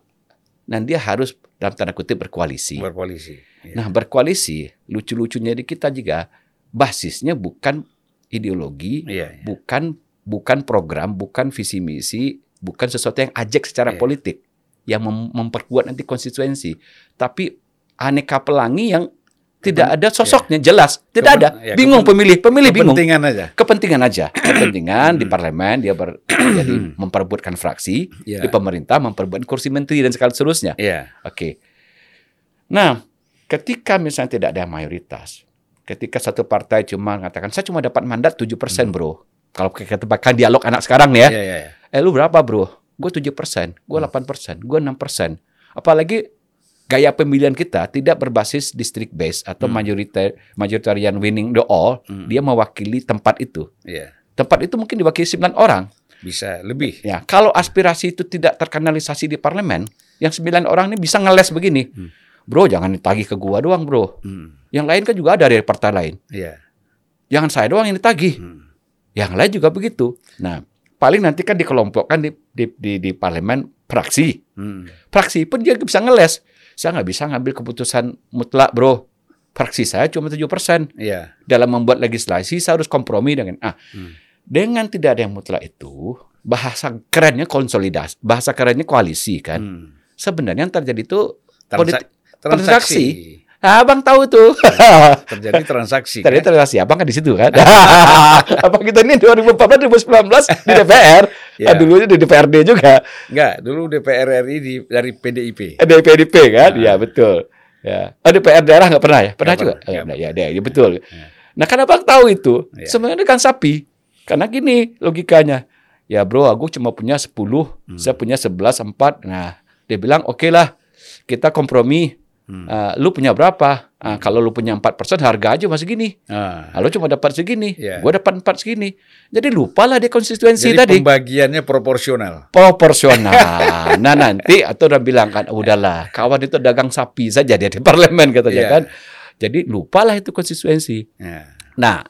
dan dia harus dalam tanda kutip berkoalisi
Berpolisi. Ya.
nah berkoalisi lucu-lucunya di kita juga basisnya bukan ideologi
Iya, iya.
bukan bukan program bukan visi misi bukan sesuatu yang ajak secara
Iya.
politik yang mem- memperkuat nanti konstituensi tapi aneka pelangi yang tidak ada sosoknya jelas tidak
Kepen-
ada
ya,
bingung pemilih pemilih bingung
Kepentingan aja.
kepentingan aja kepentingan di
Hmm.
parlemen dia ber, jadi memperebutkan fraksi
Iya.
di pemerintah memperebutkan kursi menteri dan segala seterusnya
Iya.
oke Nah, ketika misalnya tidak ada mayoritas, ketika satu partai cuma mengatakan saya cuma dapat mandat 7% bro. Kalau kita bahkan dialog anak sekarang nih ya.
Iya, iya, iya.
Eh lu berapa bro? Gue 7 persen, gue 8 persen, gue 6 persen. Apalagi gaya pemilihan kita tidak berbasis district base atau
Hmm.
majorita- majoritarian winning the all.
Hmm.
Dia mewakili tempat itu.
Iya.
Tempat itu mungkin diwakili 9 orang.
Bisa lebih.
Ya, kalau aspirasi itu tidak terkanalisasi di parlemen, yang 9 orang ini bisa ngeles begini.
Hmm.
Bro, jangan ditagih ke gua doang, bro.
Hmm.
Yang lain kan juga ada dari partai lain.
Iya.
Jangan saya doang yang ditagih.
Hmm.
Yang lain juga begitu. Nah, paling nanti kan dikelompokkan di di di, di parlemen fraksi.
Hmm.
Fraksi pun dia bisa ngeles. Saya nggak bisa ngambil keputusan mutlak, bro. Fraksi saya cuma 7%.
Iya.
Dalam membuat legislasi saya harus kompromi dengan ah.
Hmm.
Dengan tidak ada yang mutlak itu, bahasa kerennya konsolidasi, bahasa kerennya koalisi kan.
Hmm.
Sebenarnya yang terjadi itu
Transa- transaksi.
Abang tahu tuh.
Terjadi transaksi.
Tadi
kan?
transaksi abang kan di situ kan. Apa kita ini 2014 2019 di DPR,
Ya.
ah, dulunya di DPRD juga,
Enggak, dulu DPR RI di, dari PDIP.
Eh, di PDP kan,
Ah.
ya betul. Ya, oh, DPR daerah nggak pernah ya? Pernah
Nggak
juga?
pernah,
Oh,
nggak
ya, ya, ya, betul.
Ya.
Nah, kan abang tahu itu,
Ya.
sebenarnya kan sapi. Karena gini logikanya, ya bro, aku cuma punya 10,
Hmm.
saya punya 11, 4. Nah, dia bilang, oke lah, kita kompromi.
Hmm.
Ah, lu punya berapa? Ah, kalau lu punya 4%, harga aja masih gini.
Ah.
Ah, lu cuma dapat segini,
Ya.
gua dapat 4 segini. Jadi lupalah dia konstituensi
Jadi
tadi.
pembagiannya proporsional.
Proporsional. nah nanti atau udah bilang kan, udahlah, kawan itu dagang sapi saja dia di parlemen katanya
Iya.
kan. Jadi lupalah itu konstituensi.
Ya.
Nah,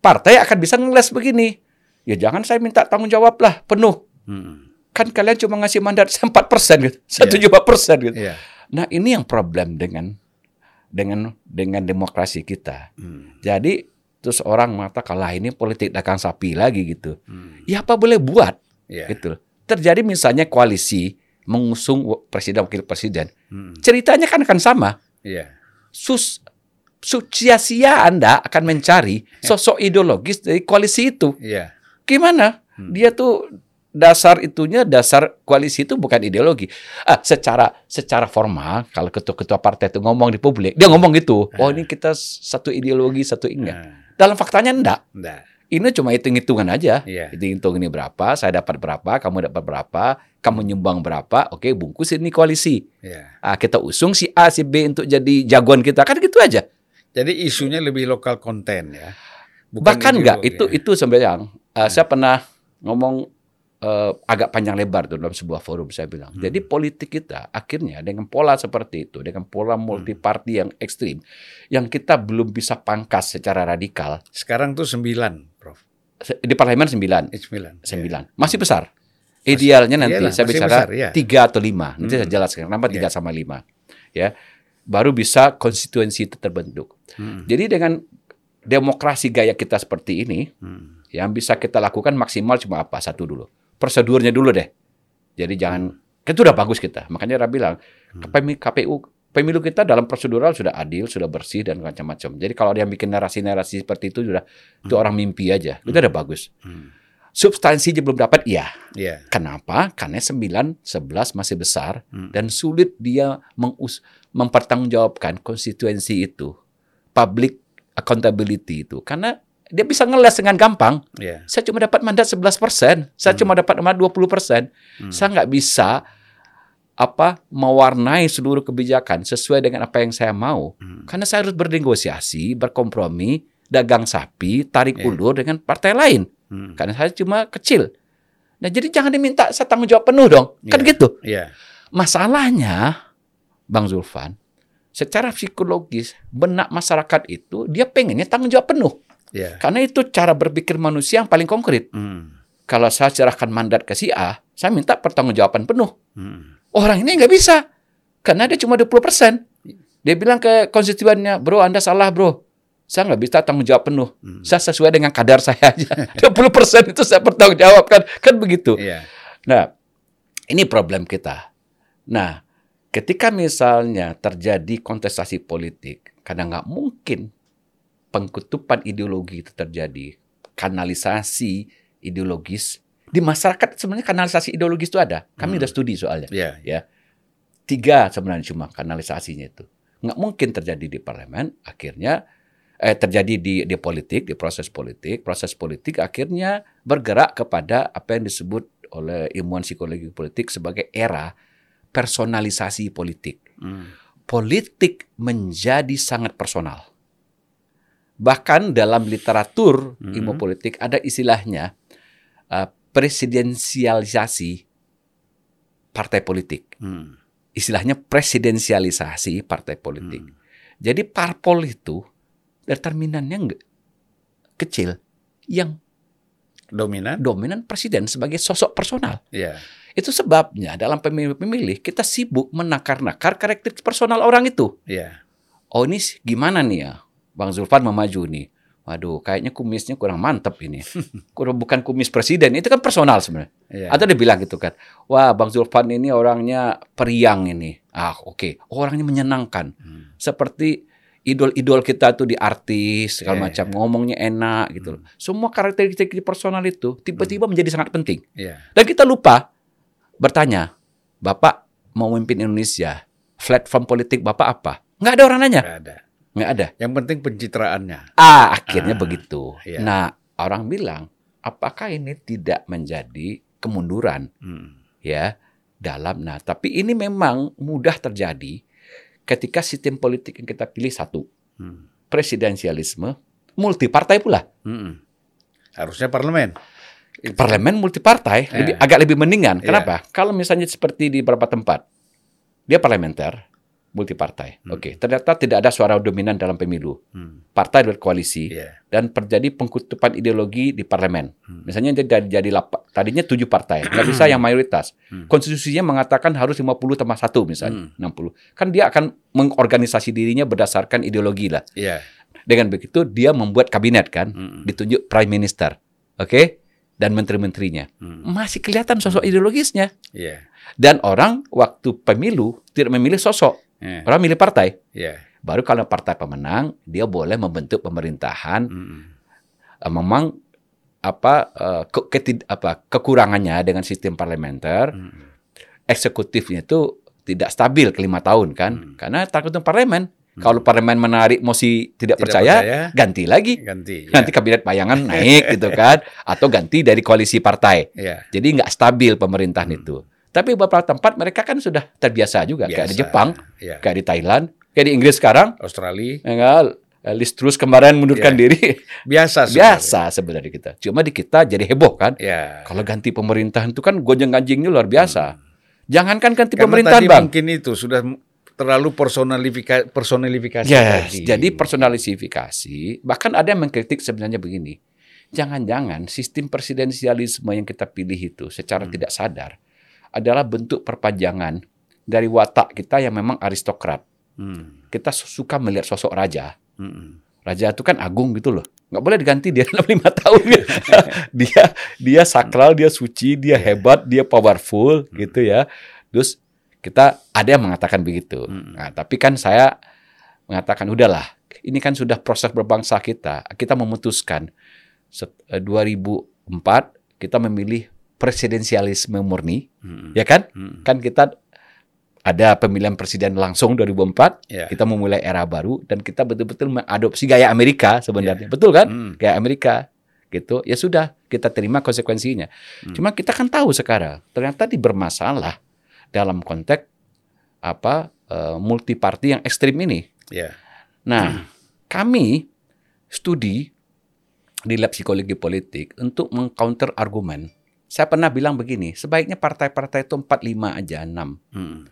partai akan bisa ngeles begini. Ya jangan saya minta tanggung jawab lah penuh.
Hmm.
Kan kalian cuma ngasih mandat 4 persen gitu,
Iya.
74 persen gitu.
Iya.
Nah ini yang problem dengan dengan dengan demokrasi kita.
Hmm.
Jadi terus orang mengatakan lah ini politik dagang sapi lagi gitu.
Hmm.
Ya apa boleh buat
Iya.
gitu. Terjadi misalnya koalisi mengusung presiden wakil presiden.
Hmm.
Ceritanya kan akan sama.
Iya.
Sus sia-sia Anda akan mencari sosok ideologis dari koalisi itu.
Iya.
Gimana?
Hmm.
Dia tuh dasar itunya dasar koalisi itu bukan ideologi. Ah, secara secara formal kalau ketua-ketua partai itu ngomong di publik, dia ngomong gitu. Oh, ini kita satu ideologi, satu enggak.
Nah,
Dalam faktanya enggak.
enggak.
Ini cuma hitung-hitungan aja.
Iya.
Hitung-hitung ini berapa, saya dapat berapa, kamu dapat berapa, kamu nyumbang berapa, oke bungkus ini koalisi.
Iya.
Ah, kita usung si A, si B untuk jadi jagoan kita. Kan gitu aja.
Jadi isunya lebih lokal konten ya. Bukan
Bahkan enggak, itu
ya.
itu sebenarnya. Uh, Saya pernah ngomong eh, agak panjang lebar tuh dalam sebuah forum saya bilang.
Hmm.
Jadi politik kita akhirnya dengan pola seperti itu, dengan pola multi party yang ekstrim, yang kita belum bisa pangkas secara radikal.
Sekarang tuh sembilan, Prof.
Di parlemen 9,
Eh, sembilan.
9. Masih besar. Idealnya nanti
Iyalah,
saya
masih
bicara
iya.
tiga atau lima. Nanti
Hmm.
saya jelaskan kenapa tiga
Iya.
sama lima. Ya, baru bisa konstituensi itu terbentuk.
Hmm.
Jadi dengan demokrasi gaya kita seperti ini,
Hmm.
yang bisa kita lakukan maksimal cuma apa? Satu dulu. Prosedurnya dulu deh. Jadi jangan, kan itu udah bagus kita. Makanya Ra bilang, KPM KPU, pemilu kita dalam prosedural sudah adil, sudah bersih, dan macam-macam. Jadi kalau ada yang bikin narasi-narasi seperti itu, sudah itu orang mimpi aja. Itu udah bagus.
Hmm.
Substansinya belum dapat, iya.
Iya.
Kenapa? Karena 9, 11 masih besar,
Hmm.
dan sulit dia mengus mempertanggungjawabkan konstituensi itu. Public accountability itu. Karena dia bisa ngeles dengan gampang.
Iya.
Saya cuma dapat mandat 11 persen. Saya
Hmm.
cuma dapat mandat 20 persen.
Hmm.
Saya nggak bisa apa mewarnai seluruh kebijakan sesuai dengan apa yang saya mau.
Hmm.
Karena saya harus bernegosiasi, berkompromi, dagang sapi, tarik
Iya.
ulur dengan partai lain.
Hmm.
Karena saya cuma kecil. Nah, jadi jangan diminta saya tanggung jawab penuh dong. Kan
Iya.
gitu.
Iya.
Masalahnya, Bang Zulfan, secara psikologis, benak masyarakat itu dia pengennya tanggung jawab penuh.
Iya.
Karena itu cara berpikir manusia yang paling konkret.
Hmm.
Kalau saya serahkan mandat ke si A, saya minta pertanggungjawaban penuh.
Hmm.
Orang ini nggak bisa. Karena dia cuma 20 persen. Dia bilang ke konstituennya, bro Anda salah bro. Saya nggak bisa tanggung jawab penuh.
Hmm.
Saya sesuai dengan kadar saya aja. 20 persen itu saya pertanggungjawabkan. Kan begitu.
Iya.
Nah, ini problem kita. Nah, ketika misalnya terjadi kontestasi politik, karena nggak mungkin pengkutupan ideologi itu terjadi, kanalisasi ideologis di masyarakat sebenarnya kanalisasi ideologis itu ada. Kami
Hmm.
udah studi soalnya.
Iya.
Ya, tiga sebenarnya cuma kanalisasinya itu. nggak mungkin terjadi di parlemen. Akhirnya eh, terjadi di di politik, di proses politik. Proses politik akhirnya bergerak kepada apa yang disebut oleh ilmuwan psikologi politik sebagai era personalisasi politik.
Hmm.
Politik menjadi sangat personal. Bahkan dalam literatur
Hmm.
ilmu politik ada istilahnya uh, presidensialisasi partai politik.
Hmm.
Istilahnya presidensialisasi partai politik.
Hmm.
Jadi parpol itu determinannya kecil, yang
Dominan?
dominan presiden sebagai sosok personal.
Ya.
Itu sebabnya dalam pemilih-pemilih kita sibuk menakar-nakar karakteristik personal orang itu.
Ya.
Oh ini gimana nih ya, Bang Zulfan mau maju nih. Waduh, kayaknya kumisnya kurang mantep ini. Kurang bukan kumis presiden, itu kan personal sebenarnya.
Ya.
Atau dia bilang gitu kan, wah Bang Zulfan ini orangnya periang ini. Ah oke, Oh, orangnya menyenangkan.
Hmm.
Seperti idol-idol kita tuh di artis segala
Iya,
macam ngomongnya enak gitu loh. Semua karakteristik personal itu tiba-tiba menjadi sangat penting.
Ya.
Dan kita lupa bertanya, Bapak mau memimpin Indonesia, platform politik Bapak apa? Nggak ada orang nanya,
Nggak ada.
Nggak ada.
Yang penting pencitraannya.
Ah, akhirnya
Ah,
begitu.
iya.
Nah, orang bilang, apakah ini tidak menjadi kemunduran
Hmm.
ya dalam nah, tapi ini memang mudah terjadi ketika sistem politik yang kita pilih satu,
Hmm.
presidensialisme, multi partai pula.
Hmm. Harusnya parlemen.
Parlemen multipartai lebih
Eh.
agak lebih mendingan.
Iya.
Kenapa? Kalau misalnya seperti di beberapa tempat, dia parlementer, multipartai.
Hmm.
Oke, ternyata tidak ada suara dominan dalam pemilu.
Hmm.
Partai berkoalisi
Ya.
dan terjadi pengkutupan ideologi di parlemen.
Hmm.
Misalnya jadi, jadi lapa- tadinya tujuh partai, nggak bisa yang mayoritas.
Hmm.
Konstitusinya mengatakan harus 50 tambah satu misalnya, 60. Kan dia akan mengorganisasi dirinya berdasarkan ideologi lah.
Ya.
Dengan begitu dia membuat kabinet kan,
Hmm.
ditunjuk prime minister. Oke? Dan menteri-menterinya.
Hmm.
Masih kelihatan sosok ideologisnya.
Ya.
Dan orang waktu pemilu tidak memilih sosok,
Ya.
orang milih partai.
Ya.
Baru kalau partai pemenang, dia boleh membentuk pemerintahan
Hmm.
Eh, memang apa eh, ke, ketid- apa kekurangannya dengan sistem parlementer
Hmm.
eksekutifnya itu tidak stabil ke lima tahun kan
Hmm.
karena tergantung parlemen kalau parlemen menarik mosi tidak,
Tidak
percaya,
percaya.
ganti lagi
Ganti. Ya.
nanti kabinet bayangan naik gitu kan atau ganti dari koalisi partai
Ya.
jadi nggak stabil pemerintahan
Hmm.
itu tapi beberapa tempat mereka kan sudah terbiasa juga kayak di
Biasa.
Jepang
Ya.
kayak di Thailand kayak di Inggris sekarang
Australia.
ya kan? Liz Truss kemarin mundurkan
Ya.
diri
Biasa. sebenarnya.
biasa sebenarnya kita. Cuma di kita jadi heboh kan.
Ya.
Kalau ganti pemerintahan itu kan gonjang ganjingnya luar biasa. Jangankan ganti
Hmm. Karena
pemerintahan
tadi
bang.
mungkin itu sudah terlalu personalifikasi personalifikasi
Yes,
tadi.
jadi personalisifikasi. Bahkan ada yang mengkritik sebenarnya begini. Jangan-jangan sistem presidensialisme yang kita pilih itu secara
Hmm.
tidak sadar adalah bentuk perpanjangan dari watak kita yang memang aristokrat.
Hmm.
Kita su- suka melihat sosok raja.
Hmm.
Raja itu kan agung gitu loh. Nggak boleh diganti dia dalam lima tahun. dia dia sakral, dia suci, dia hebat, dia powerful gitu ya. Terus kita ada yang mengatakan begitu.
Hmm.
Nah, tapi kan saya mengatakan udahlah. Ini kan sudah proses berbangsa kita. Kita memutuskan set- eh, 2004 kita memilih presidensialisme murni,
Hmm.
ya kan?
Hmm.
Kan kita ada pemilihan presiden langsung 2004
Ya.
kita memulai era baru dan kita betul-betul mengadopsi gaya Amerika sebenarnya. Betul kan?
Hmm.
Gaya Amerika gitu. Ya sudah, kita terima konsekuensinya.
Hmm.
Cuma kita kan tahu sekarang ternyata di bermasalah dalam konteks apa eh, multi party yang ekstrim ini.
Ya.
Nah, kami studi di lab psikologi politik untuk mengcounter argumen. Saya pernah bilang begini, sebaiknya partai-partai itu 45 aja, 6
Hmm.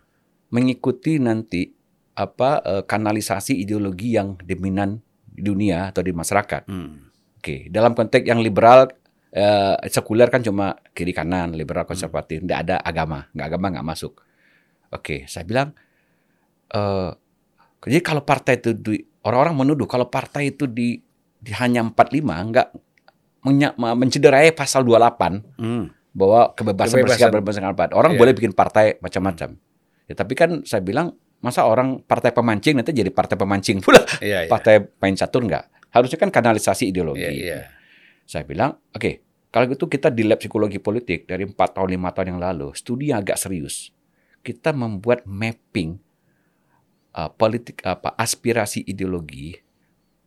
mengikuti nanti apa eh, kanalisasi ideologi yang dominan di dunia atau di masyarakat.
Hmm.
Oke, dalam konteks yang liberal eh, sekuler kan cuma kiri kanan, liberal konservatif, tidak ada agama, nggak agama nggak masuk. Oke, saya bilang eh jadi kalau partai itu di- orang-orang menuduh kalau partai itu di, di hanya 45 nggak mencederai pasal 28
Hmm.
bahwa kebebasan,
Kebebasan.
pendapat. Orang
Iya.
boleh bikin partai macam-macam. Ya, tapi kan saya bilang masa orang partai pemancing nanti jadi partai pemancing pula,
Iya, iya.
partai main catur enggak. Harusnya kan kanalisasi ideologi.
Iya, iya.
Saya bilang, oke, kalau gitu kita di lab psikologi politik dari 4 tahun 5 tahun yang lalu, studi yang agak serius. Kita membuat mapping uh, politik apa aspirasi ideologi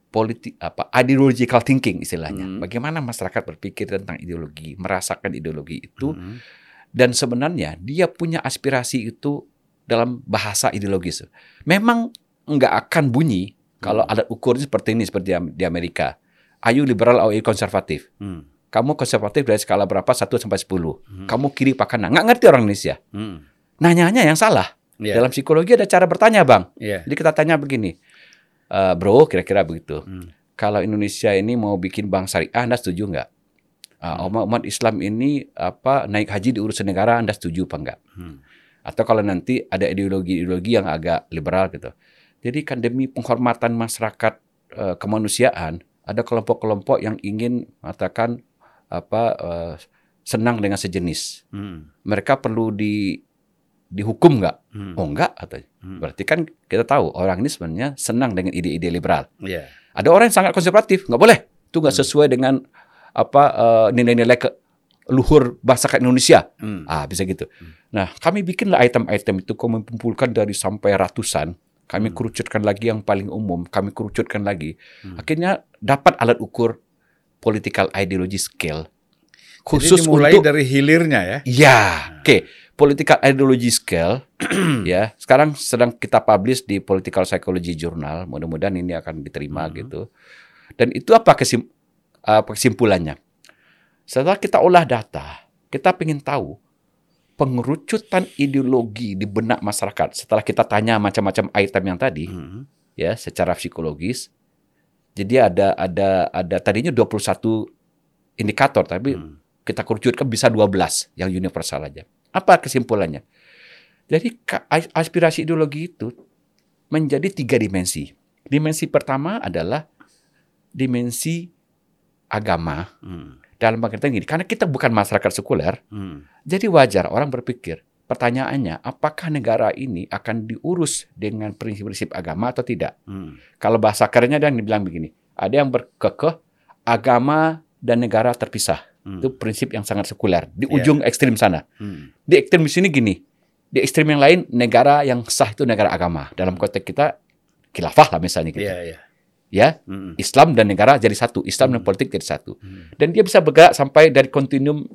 politik apa ideological thinking istilahnya.
Hmm.
Bagaimana masyarakat berpikir tentang ideologi, merasakan ideologi itu
Hmm.
dan sebenarnya dia punya aspirasi itu dalam bahasa ideologis. Memang nggak akan bunyi kalau
Hmm.
alat ukurnya seperti ini seperti di- Amerika. Ayu liberal atau ayu konservatif.
Hmm.
Kamu konservatif dari skala berapa? 1 sampai 10.
Hmm.
Kamu kiri kanan? Nggak ngerti orang Indonesia.
Hmm.
Nanyanya yang salah.
Ya.
Dalam psikologi ada cara bertanya, Bang.
Ya.
Jadi kita tanya begini. "Eh, bro, kira-kira begitu.
Hmm.
Kalau Indonesia ini mau bikin bank syariah, Anda setuju nggak? Ah, umat, umat Islam ini apa naik haji diurus negara, Anda setuju apa enggak?
Hmm.
Atau kalau nanti ada ideologi-ideologi yang agak liberal gitu. Jadi kan demi penghormatan masyarakat eh, kemanusiaan, ada kelompok-kelompok yang ingin mengatakan apa eh, senang dengan sejenis.
Hmm.
Mereka perlu di dihukum nggak?
Hmm.
Oh enggak, katanya.
Hmm.
Berarti kan kita tahu orang ini sebenarnya senang dengan ide-ide liberal.
Ya.
Ada orang yang sangat konservatif, nggak boleh. Itu nggak
Hmm.
sesuai dengan apa eh, nilai-nilai ke luhur bangsa Indonesia.
Hmm.
Ah, bisa gitu.
Hmm.
Nah, kami bikinlah item-item itu, kami kumpulkan dari sampai ratusan. Kami
Hmm.
kerucutkan lagi yang paling umum, kami kerucutkan lagi.
Hmm.
Akhirnya dapat alat ukur political ideology scale
Jadi
khusus
dimulai
untuk
dari hilirnya ya.
Ya, oke. Political ideology scale, ya. Sekarang sedang kita publish di Political Psychology Journal. Mudah-mudahan ini akan diterima
Mhm.
gitu. Dan itu apa kesim, apa kesimpulannya? Setelah kita olah data, kita ingin tahu pengerucutan ideologi di benak masyarakat. Setelah kita tanya macam-macam item yang tadi,
Hmm.
ya, secara psikologis. Jadi ada ada ada tadinya 21 indikator, tapi
Hmm.
kita kerucutkan bisa 12 yang universal aja. Apa kesimpulannya? Jadi aspirasi ideologi itu menjadi tiga dimensi. Dimensi pertama adalah dimensi agama.
Hmm.
Dalam pengertian gini, karena kita bukan masyarakat sekuler,
Hmm.
jadi wajar orang berpikir, pertanyaannya, apakah negara ini akan diurus dengan prinsip-prinsip agama atau tidak?
Hmm.
Kalau bahasa kerennya ada yang dibilang begini, ada yang berkekeh agama dan negara terpisah.
Hmm.
Itu prinsip yang sangat sekuler di
Iya.
ujung ekstrim sana.
Hmm.
Di ekstrim di sini gini, di ekstrim yang lain negara yang sah itu negara agama. Dalam konteks kita khilafah lah misalnya gitu.
Iya, iya.
Ya,
Hmm.
Islam dan negara jadi satu, Islam dan
Hmm.
politik jadi satu.
Hmm.
Dan dia bisa bergerak sampai dari kontinum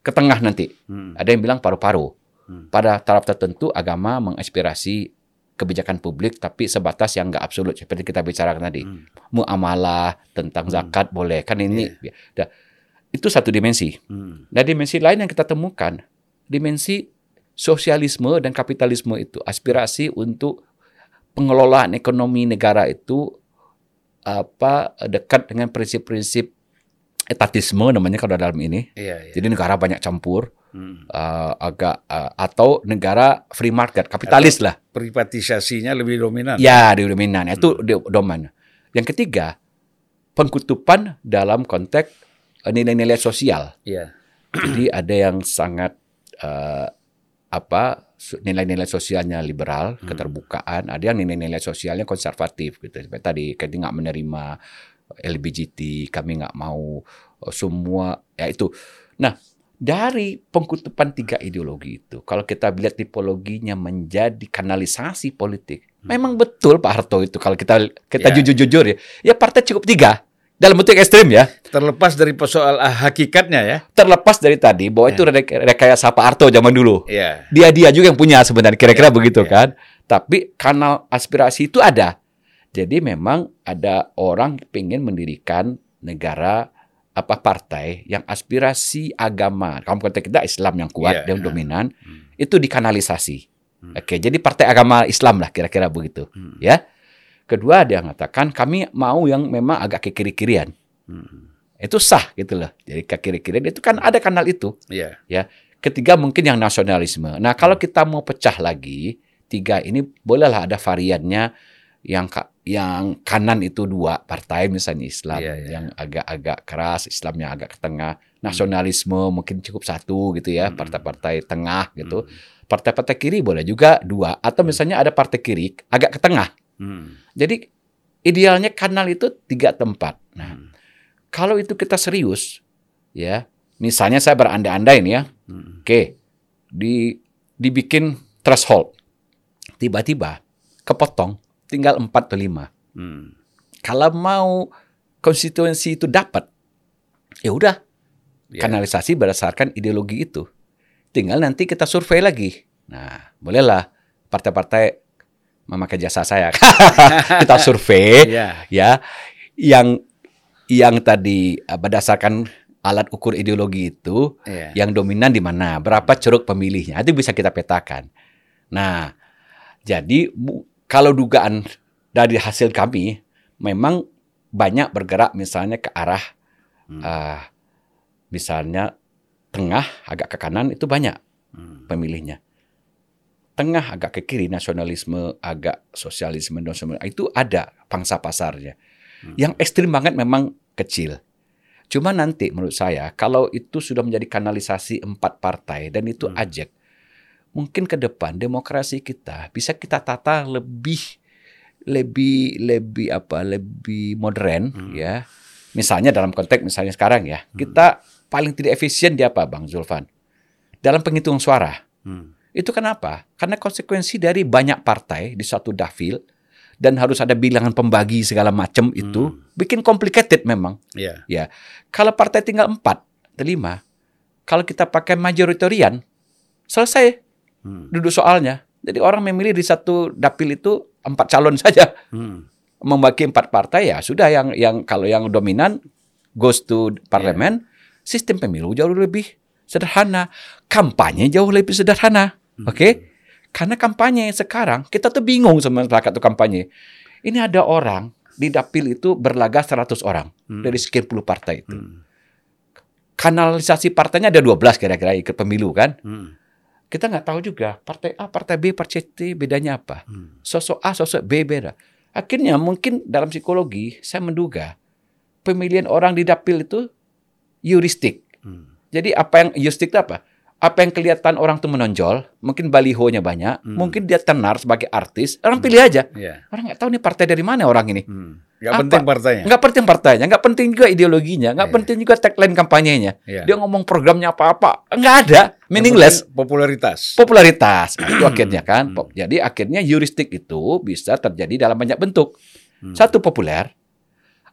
ke tengah nanti.
Hmm.
Ada yang bilang paru-paru.
Hmm.
Pada taraf tertentu agama mengaspirasi kebijakan publik tapi sebatas yang nggak absolut seperti kita bicarakan tadi.
Hmm.
Muamalah tentang
Hmm.
zakat boleh kan ini.
Iya.
Dah. Itu satu dimensi.
Hmm.
Nah, dimensi lain yang kita temukan, dimensi sosialisme dan kapitalisme itu, aspirasi untuk pengelolaan ekonomi negara itu apa dekat dengan prinsip-prinsip etatisme namanya kalau dalam ini.
Iya, iya.
Jadi negara banyak campur,
Hmm.
uh, agak uh, atau negara free market, kapitalis lah.
Privatisasinya lebih dominan.
Ya, di dominan. Itu di domain. Yang ketiga, pengkutupan dalam konteks nilai-nilai sosial.
Iya.
Jadi ada yang sangat eh, apa nilai-nilai sosialnya liberal,
Hmm.
keterbukaan, ada yang nilai-nilai sosialnya konservatif gitu. Seperti tadi kita nggak menerima LGBT, kami nggak mau eh, semua ya itu. Nah, dari pengkutupan tiga ideologi itu, kalau kita lihat tipologinya menjadi kanalisasi politik,
Hmm.
memang betul Pak Harto itu kalau kita kita
Ya.
jujur-jujur ya, ya partai cukup tiga dalam bentuk ekstrim ya.
Terlepas dari soal ah, hakikatnya ya.
terlepas dari tadi bahwa
Ya.
itu rek- rekayasa Pak Harto zaman dulu.
Iya.
Dia dia juga yang punya sebenarnya kira-kira
Ya,
begitu
ya.
kan. Tapi kanal aspirasi itu ada. Jadi memang ada orang pengen mendirikan negara apa partai yang aspirasi agama, kamu konteks kita Islam yang kuat
Ya,
dan
ya.
dominan
Hmm.
itu dikanalisasi.
Hmm.
Oke, jadi partai agama Islam lah kira-kira begitu.
Hmm.
Ya. Kedua dia mengatakan kami mau yang memang agak ke kiri-kirian.
Hmm.
Itu sah gitu loh. Jadi ke kiri-kirian itu kan ada kanal itu.
Iya.
Ketiga mungkin yang nasionalisme. Nah kalau kita mau pecah lagi tiga ini bolehlah ada variannya yang ka- yang kanan itu dua partai misalnya Islam
Iya, iya.
yang agak-agak keras, Islam yang agak ke tengah, nasionalisme mungkin cukup satu gitu ya
Hmm.
partai-partai tengah gitu.
Hmm.
Partai-partai kiri boleh juga dua atau misalnya ada partai kiri agak ke tengah.
Hmm.
Jadi idealnya kanal itu tiga tempat. Nah
Hmm.
kalau itu kita serius ya misalnya saya berandai-andai nih ya
Hmm.
Oke, di dibikin threshold. Tiba-tiba kepotong, tinggal empat atau lima.
Hmm.
Kalau mau konstituensi itu dapat, ya udah
Ya.
kanalisasi berdasarkan ideologi itu. Tinggal nanti kita survei lagi. Nah, bolehlah partai-partai memakai jasa saya. kita survei
Ya.
ya yang yang tadi eh, berdasarkan alat ukur ideologi itu
Ya.
yang dominan di mana, berapa ceruk pemilihnya, itu bisa kita petakan. Nah, jadi bu- kalau dugaan dari hasil kami memang banyak bergerak misalnya ke arah
Hmm.
eh, misalnya tengah agak ke kanan itu banyak
Hmm.
pemilihnya. Tengah agak ke kiri nasionalisme, agak sosialisme, nasionalisme itu ada pangsa pasarnya.
Hmm.
Yang ekstrim banget memang kecil. Cuma nanti menurut saya kalau itu sudah menjadi kanalisasi empat partai dan itu
Hmm.
ajak, mungkin ke depan demokrasi kita bisa kita tata lebih lebih lebih apa lebih modern
Hmm.
ya. Misalnya dalam konteks misalnya sekarang ya,
Hmm.
kita paling tidak efisien di apa Bang Zulfan? Dalam penghitungan suara.
Hmm.
Itu kenapa? Karena konsekuensi dari banyak partai di suatu dapil dan harus ada bilangan pembagi segala macam itu
Hmm.
bikin complicated memang.
Ya.
Kalau partai tinggal empat lima, kalau kita pakai majoritarian, selesai
Hmm.
duduk soalnya. Jadi orang memilih di satu dapil itu empat calon saja,
Hmm.
membagi empat partai ya sudah yang yang kalau yang dominan goes to parlemen, sistem pemilu jauh lebih sederhana, kampanye jauh lebih sederhana. Oke? Karena kampanye sekarang kita tuh bingung sama masyarakat tuh kampanye. Ini ada orang di dapil itu berlaga 100 orang
Hmm.
dari sekian puluh partai itu.
Hmm.
Kanalisasi partainya ada 12 kira-kira ikut pemilu kan.
Hmm.
Kita nggak tahu juga partai A, partai B, partai C bedanya apa.
Hmm.
Sosok A, sosok B beda. Akhirnya mungkin dalam psikologi saya menduga pemilihan orang di dapil itu heuristik.
Hmm.
Jadi apa yang heuristik itu apa? Apa yang kelihatan orang tuh menonjol, mungkin balihonya banyak,
Hmm.
mungkin dia tenar sebagai artis, orang pilih aja.
Ya.
Orang nggak tahu nih partai dari mana orang ini.
Hmm. Gak
Apa?
penting partainya.
Nggak penting partainya, nggak penting juga ideologinya, nggak
Iya.
penting juga tagline kampanyenya.
Ya.
Dia ngomong programnya apa-apa, nggak ada, meaningless.
Popularitas.
Popularitas, Nah, itu akhirnya kan.
Hmm.
Jadi akhirnya heuristik itu bisa terjadi dalam banyak bentuk.
Hmm.
Satu populer,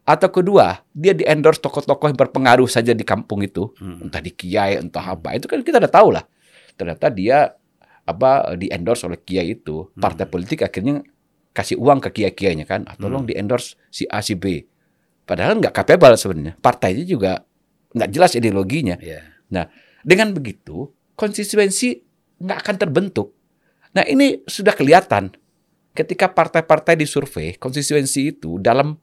atau kedua dia di endorse tokoh-tokoh yang berpengaruh saja di kampung itu,
Hmm.
entah di kiai, entah apa. Itu kan kita udah tahu lah. Ternyata dia apa di endorse oleh kiai itu,
Hmm.
partai politik akhirnya kasih uang ke kiai-kiainya kan, ah, tolong
Hmm.
di endorse si A si B. Padahal nggak capable sebenarnya. Partainya juga nggak jelas ideologinya.
Ya.
Dengan begitu, konstituensi nggak akan terbentuk. Nah ini sudah kelihatan ketika partai-partai disurvei, konstituensi itu dalam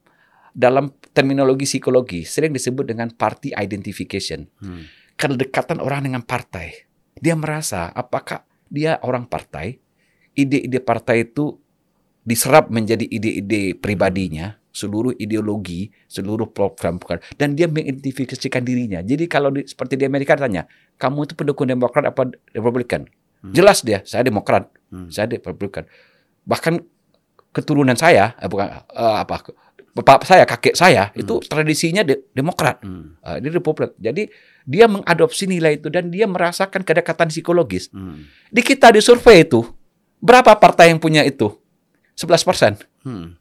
dalam terminologi psikologi sering disebut dengan party identification.
Hmm.
Kedekatan orang dengan partai. Dia merasa apakah dia orang partai, ide-ide partai itu diserap menjadi ide-ide pribadinya, seluruh ideologi, seluruh program, dan dia mengidentifikasikan dirinya. Jadi kalau di, seperti di Amerika tanya, kamu itu pendukung Demokrat apa Republikan?
Hmm.
Jelas dia, saya Demokrat,
Hmm.
saya Republikan. Bahkan keturunan saya, eh, bukan eh, apa, bapak saya, kakek saya itu tradisinya de- Demokrat,
Hmm.
eh, di Republik. Jadi dia mengadopsi nilai itu dan dia merasakan kedekatan psikologis.
Hmm.
Di kita di survei itu, berapa partai yang punya itu? 11 persen.
Hmm.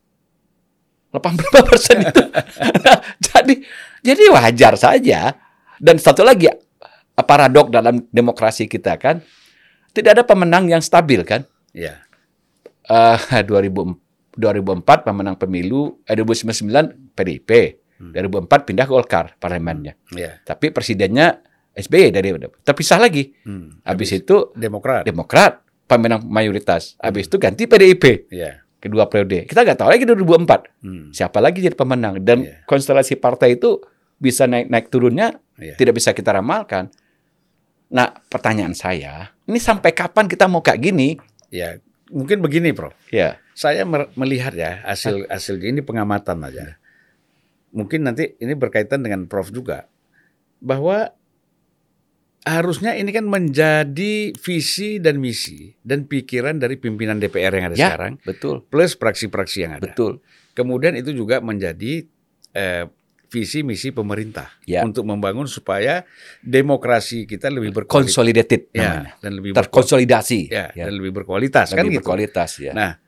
80 persen itu. Nah, jadi jadi wajar saja. Dan satu lagi paradok dalam demokrasi kita kan, tidak ada pemenang yang stabil kan.
Ya.
Eh 2000 2004 pemenang pemilu, eh, 2009 PDIP,
Hmm.
2004 pindah Golkar parlemennya.
Ya.
Tapi presidennya SBY dari terpisah lagi.
Hmm.
Habis itu
Demokrat.
Demokrat pemenang mayoritas. Habis itu ganti PDIP
Ya.
kedua periode. Kita nggak tahu lagi 2004
Hmm.
siapa lagi jadi pemenang dan
Iya.
konstelasi partai itu bisa naik naik turunnya
Ya.
tidak bisa kita ramalkan. Nah, pertanyaan saya, ini sampai kapan kita mau kayak gini?
Ya. Mungkin begini, Prof.
Ya,
Saya melihat ya hasil hasil ini pengamatan aja. Mungkin nanti ini berkaitan dengan Prof juga bahwa harusnya ini kan menjadi visi dan misi dan pikiran dari pimpinan DPR yang ada
Ya.
sekarang
betul,
plus praksi-praksi yang ada.
betul.
Kemudian itu juga menjadi eh, visi misi pemerintah
Ya.
untuk membangun supaya demokrasi kita lebih berkualitas
Consolidated
ya,
namanya.
dan lebih
Terkonsolidasi.
ya,
ya.
dan lebih berkualitas kan
Lebih
gitu.
berkualitas ya.
Nah,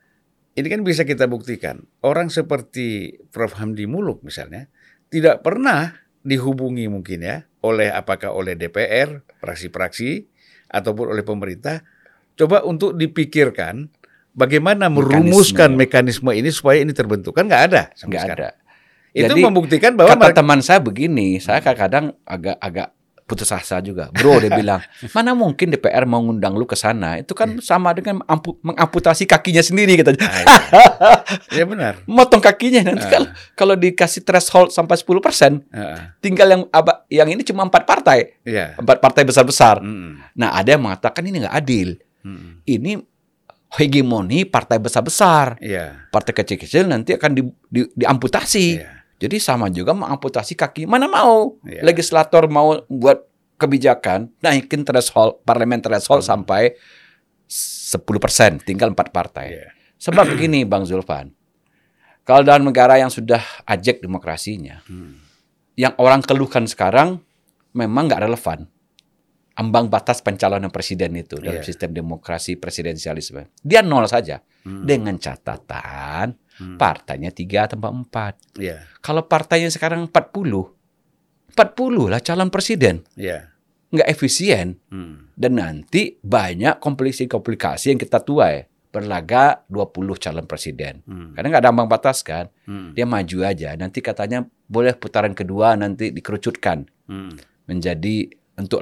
ini kan bisa kita buktikan. Orang seperti Prof. Hamdi Muluk misalnya tidak pernah dihubungi mungkin ya oleh apakah oleh DPR, praksi-praksi ataupun oleh pemerintah coba untuk dipikirkan bagaimana merumuskan mekanisme, ini supaya ini terbentuk kan nggak ada
nggak ada.
Itu
Jadi,
membuktikan bahwa
Kata
mereka-
teman saya begini, saya kadang-kadang agak-agak putus asa juga. Bro, dia bilang, mana mungkin DPR mau ngundang lu ke sana? Itu kan sama dengan ampu- mengamputasi kakinya sendiri gitu.
Ah, iya. ya benar.
Motong kakinya nanti kalau kalau dikasih threshold sampai 10%,
Ah,
tinggal yang yang ini cuma empat partai,
Iya.
empat partai besar-besar.
Mm,
Nah, ada yang mengatakan ini nggak adil.
mm,
Ini hegemoni partai besar-besar.
Iya.
Partai kecil-kecil nanti akan di, di- diamputasi.
Iya.
Jadi sama juga mengamputasi kaki. Mana mau
Iya.
legislator mau buat kebijakan naikin threshold parlemen threshold
Hmm.
sampai 10%, tinggal empat partai.
Iya.
Sebab begini Bang Zulfan. Kalau dalam negara yang sudah ajak demokrasinya,
Hmm.
yang orang keluhkan sekarang memang nggak relevan. Ambang batas pencalonan presiden itu dalam
Iya.
sistem demokrasi presidensialisme. Dia nol saja.
Hmm.
Dengan catatan
Hmm.
partainya tiga atau empat.
Iya.
Kalau partainya sekarang 40, 40 lah calon presiden.
Iya.
Nggak efisien.
Hmm.
Dan nanti banyak komplikasi-komplikasi yang kita tuai. Berlaga 20 calon presiden.
Hmm.
Karena nggak ada ambang batas kan.
Hmm.
Dia maju aja. Nanti katanya boleh putaran kedua nanti dikerucutkan
Hmm.
menjadi untuk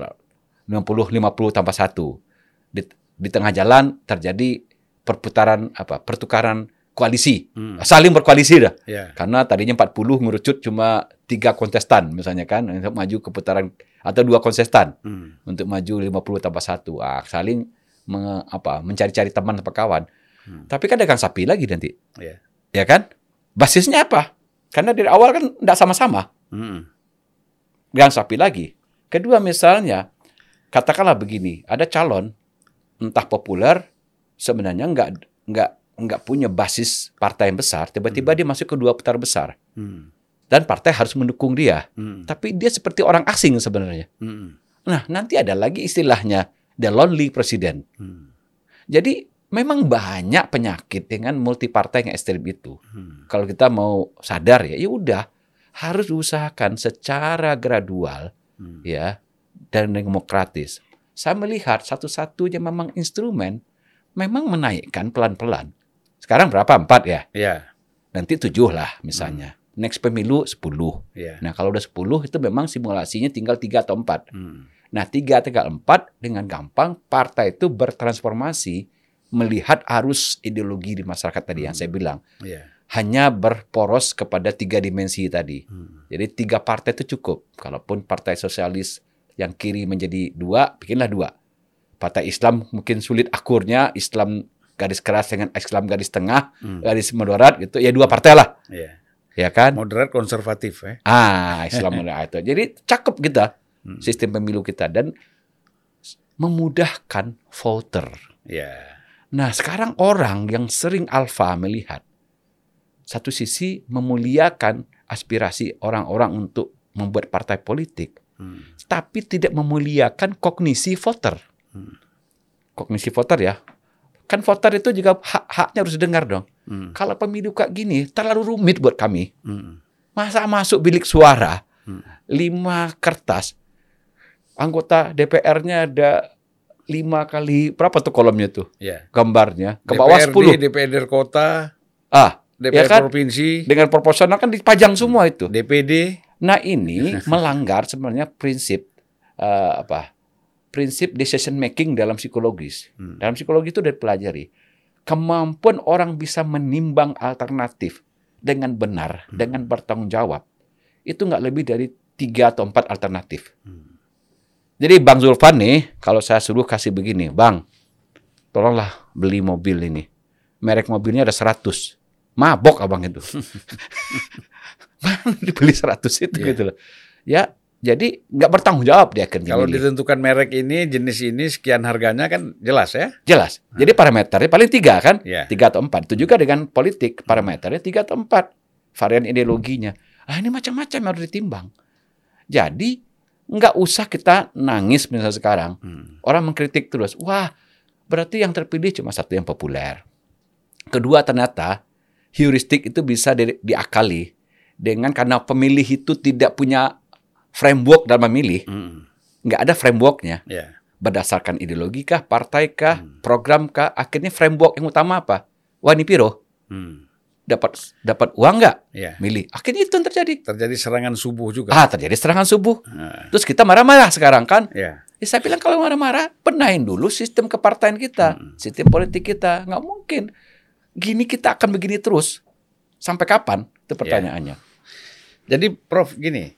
50-50 tambah satu. Di, di tengah jalan terjadi perputaran apa pertukaran koalisi.
Hmm.
Saling berkoalisi dah.
Iya.
Karena tadinya 40 ngerucut cuma tiga kontestan misalnya kan untuk maju ke putaran atau dua kontestan
Hmm.
untuk maju 50 tambah satu. Ah, saling menge- apa mencari-cari teman atau kawan.
Hmm.
Tapi kan dagang sapi lagi nanti.
Iya.
Ya kan? Basisnya apa? Karena dari awal kan tidak sama-sama.
Hmm.
Dagang sapi lagi. Kedua misalnya katakanlah begini, ada calon entah populer sebenarnya nggak nggak nggak punya basis partai yang besar, tiba-tiba dia masuk ke dua putar besar
Hmm.
dan partai harus mendukung dia.
Hmm.
Tapi dia seperti orang asing sebenarnya.
Hmm.
Nah, nanti ada lagi istilahnya the lonely president.
Hmm.
Jadi memang banyak penyakit dengan multi partai yang ekstrim itu.
Hmm.
Kalau kita mau sadar ya, ya udah harus usahakan secara gradual
Hmm.
ya dan demokratis. Saya melihat satu-satunya memang instrumen memang menaikkan pelan-pelan. Sekarang berapa? Empat ya?
Iya.
Nanti tujuh lah misalnya. Next pemilu sepuluh.
Iya.
Nah kalau udah sepuluh itu memang simulasinya tinggal tiga atau empat.
Hmm.
Nah tiga tinggal empat dengan gampang partai itu bertransformasi melihat arus ideologi di masyarakat tadi yang saya bilang.
Iya.
Hanya berporos kepada tiga dimensi tadi.
Hmm.
Jadi tiga partai itu cukup. Kalaupun partai sosialis yang kiri menjadi dua, bikinlah dua. Partai Islam mungkin sulit akurnya, Islam garis keras dengan Islam garis tengah,
Hmm.
garis moderat gitu. Ya dua partai lah,
Iya.
ya kan?
Moderat konservatif ya.
Ah, Islam moderat itu. Jadi cakep kita
Hmm.
sistem pemilu kita dan memudahkan voter.
Iya.
Nah, sekarang orang yang sering alfa melihat satu sisi memuliakan aspirasi orang-orang untuk membuat partai politik,
Hmm.
tapi tidak memuliakan kognisi voter.
Hmm.
Kognisi voter ya. Kan voter itu juga hak-haknya harus dengar dong.
Hmm.
Kalau pemilu kayak gini terlalu rumit buat kami.
Hmm.
Masa masuk bilik suara
Hmm.
lima kertas, anggota DPR-nya ada lima kali berapa tuh kolomnya tuh
Iya.
gambarnya ke bawah 10
DPRD kota,
ah
DPR
Ya kan?
provinsi,
dengan proporsional kan dipajang semua itu
DPD.
nah ini melanggar sebenarnya prinsip eh, apa prinsip decision making dalam psikologis
Hmm.
dalam psikologi itu udah dipelajari kemampuan orang bisa menimbang alternatif dengan benar
Hmm.
dengan bertanggung jawab itu nggak lebih dari tiga atau empat alternatif
Hmm.
Jadi Bang Zulfan nih, kalau saya suruh kasih begini, Bang, tolonglah beli mobil ini. Merek mobilnya ada 100. Mabok abang itu. Mana dibeli 100 itu
Iya.
gitu loh. Ya, jadi nggak bertanggung jawab dia akhirnya.
Kalau ditentukan merek ini, jenis ini, sekian harganya kan jelas ya.
Jelas. Jadi parameternya paling tiga kan?
Iya.
Tiga atau empat. Itu juga dengan politik parameternya tiga atau empat. Varian ideologinya. Ah ini macam-macam harus ditimbang. Jadi nggak usah kita nangis misalnya sekarang.
Hmm.
Orang mengkritik terus. Wah, berarti yang terpilih cuma satu yang populer. Kedua ternyata heuristik itu bisa di, diakali dengan karena pemilih itu tidak punya framework dalam memilih, nggak ada frameworknya
Ya.
berdasarkan ideologi kah, partai kah, program kah, akhirnya framework yang utama apa? Wah ini piro,
Hmm.
dapat dapat uang nggak?
Ya.
Milih. Akhirnya itu yang terjadi.
Terjadi serangan subuh juga.
Ah terjadi serangan subuh.
Nah,
Terus kita marah-marah sekarang kan?
ya.
Ya, saya bilang kalau marah-marah, benahin dulu sistem kepartaian kita, sistem politik kita. Nggak mungkin. Gini kita akan begini terus. Sampai kapan? Itu pertanyaannya.
Jadi Prof gini,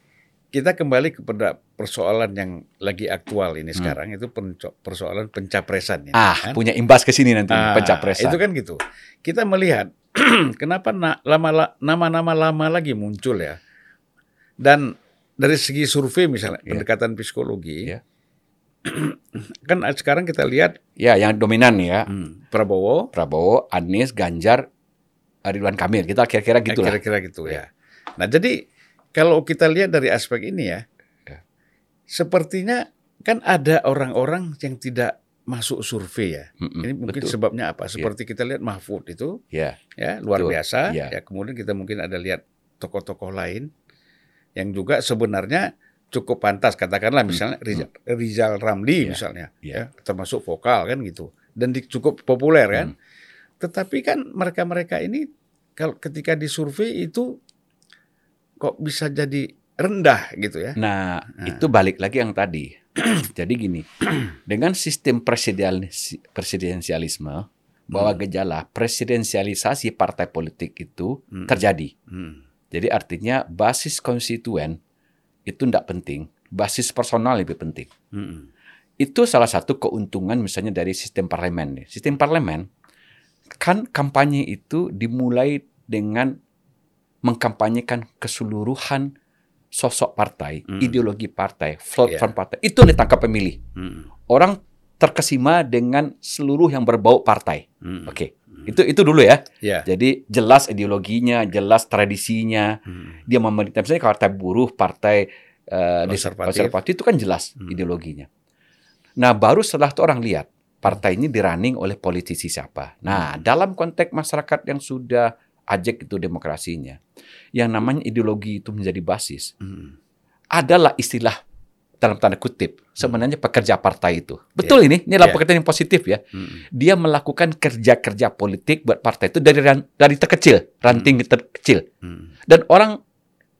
kita kembali kepada persoalan yang lagi aktual ini sekarang itu persoalan pencapresan.
Hmm. Ah,
kan?
punya imbas ke sini nanti
Ah,
pencapresan.
Itu kan gitu. Kita melihat kenapa nama-nama lama lagi muncul ya. Dan dari segi survei misalnya
Ya.
pendekatan psikologi,
Ya.
kan sekarang kita lihat
Ya, yang dominan ya.
hmm, Prabowo,
Prabowo, Anies, Ganjar, Ridwan Kamil. Kita kira-kira gitu
kira-kira gitu ya. Nah jadi kalau kita lihat dari aspek ini ya,
Ya.
sepertinya kan ada orang-orang yang tidak masuk survei ya.
Mm-mm,
Ini mungkin
betul.
sebabnya apa? Seperti kita lihat Mahfud itu
Ya,
ya luar
Betul.
biasa
Iya.
ya kemudian kita mungkin ada lihat tokoh-tokoh lain yang juga sebenarnya cukup pantas katakanlah misalnya Rizal, Rizal Ramli
Hmm. Iya.
misalnya
Iya.
ya termasuk vokal kan gitu dan di, cukup populer kan
Hmm.
tetapi kan mereka-mereka ini kalau ketika disurvei itu kok bisa jadi rendah gitu ya
Nah, itu balik lagi yang tadi. Jadi gini, dengan sistem presidensi- presidensialisme bahwa gejala presidensialisasi partai politik itu
Hmm.
terjadi.
Hmm.
Jadi artinya basis konstituen itu tidak penting, basis personal lebih penting.
Hmm.
Itu salah satu keuntungan misalnya dari sistem parlemen. Sistem parlemen kan kampanye itu dimulai dengan mengkampanyekan keseluruhan sosok partai,
Hmm.
ideologi partai, platform
Iya.
partai. Itu yang ditangkap pemilih.
Hmm.
Orang terkesima dengan seluruh yang berbau partai.
Hmm.
Oke. Itu itu dulu ya.
ya
Jadi jelas ideologinya, jelas tradisinya.
Hmm.
Dia memerintah misalnya partai buruh, partai eh,
Konservatif.
itu kan jelas
Hmm.
ideologinya. Nah, baru setelah itu orang lihat partai ini dirunning oleh politisi siapa. Nah,
Hmm.
dalam konteks masyarakat yang sudah ajak itu demokrasinya, yang namanya ideologi itu menjadi basis,
Hmm.
adalah istilah dalam tanda kutip sebenarnya pekerja partai itu. Betul ini, ini adalah
Ya.
pekerjaan yang positif ya.
Hmm.
Dia melakukan kerja-kerja politik buat partai itu dari ran- dari terkecil, ranting terkecil.
Hmm.
Dan orang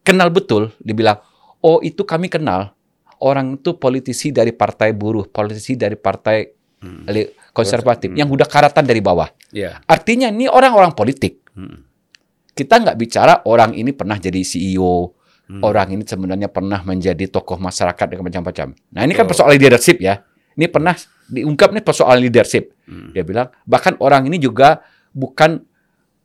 kenal betul, dibilang, oh itu kami kenal. Orang itu politisi dari partai buruh, politisi dari partai
Hmm.
konservatif,
Hmm.
yang udah karatan dari bawah.
ya
Artinya ini orang-orang politik.
Hmm.
Kita nggak bicara orang ini pernah jadi CEO,
Hmm.
orang ini sebenarnya pernah menjadi tokoh masyarakat dengan macam-macam. Nah ini kan persoalan leadership ya. Ini pernah diungkap nih persoalan leadership.
Hmm.
Dia bilang bahkan orang ini juga bukan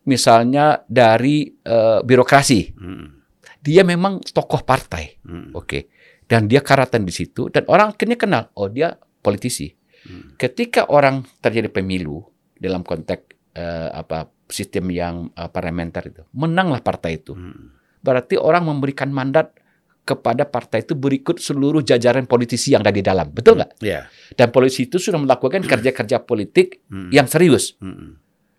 misalnya dari eh, birokrasi.
Hmm.
Dia memang tokoh partai.
Hmm.
Oke. Dan dia karatan di situ dan orang akhirnya kenal, oh dia politisi.
Hmm.
Ketika orang terjadi pemilu dalam konteks eh, apa sistem yang eh, parlementer itu, menanglah partai itu.
Hmm.
Berarti orang memberikan mandat kepada partai itu berikut seluruh jajaran politisi yang ada di dalam. Betul nggak?
ya
Dan politisi itu sudah melakukan kerja-kerja politik
Hmm.
yang serius.
Hmm.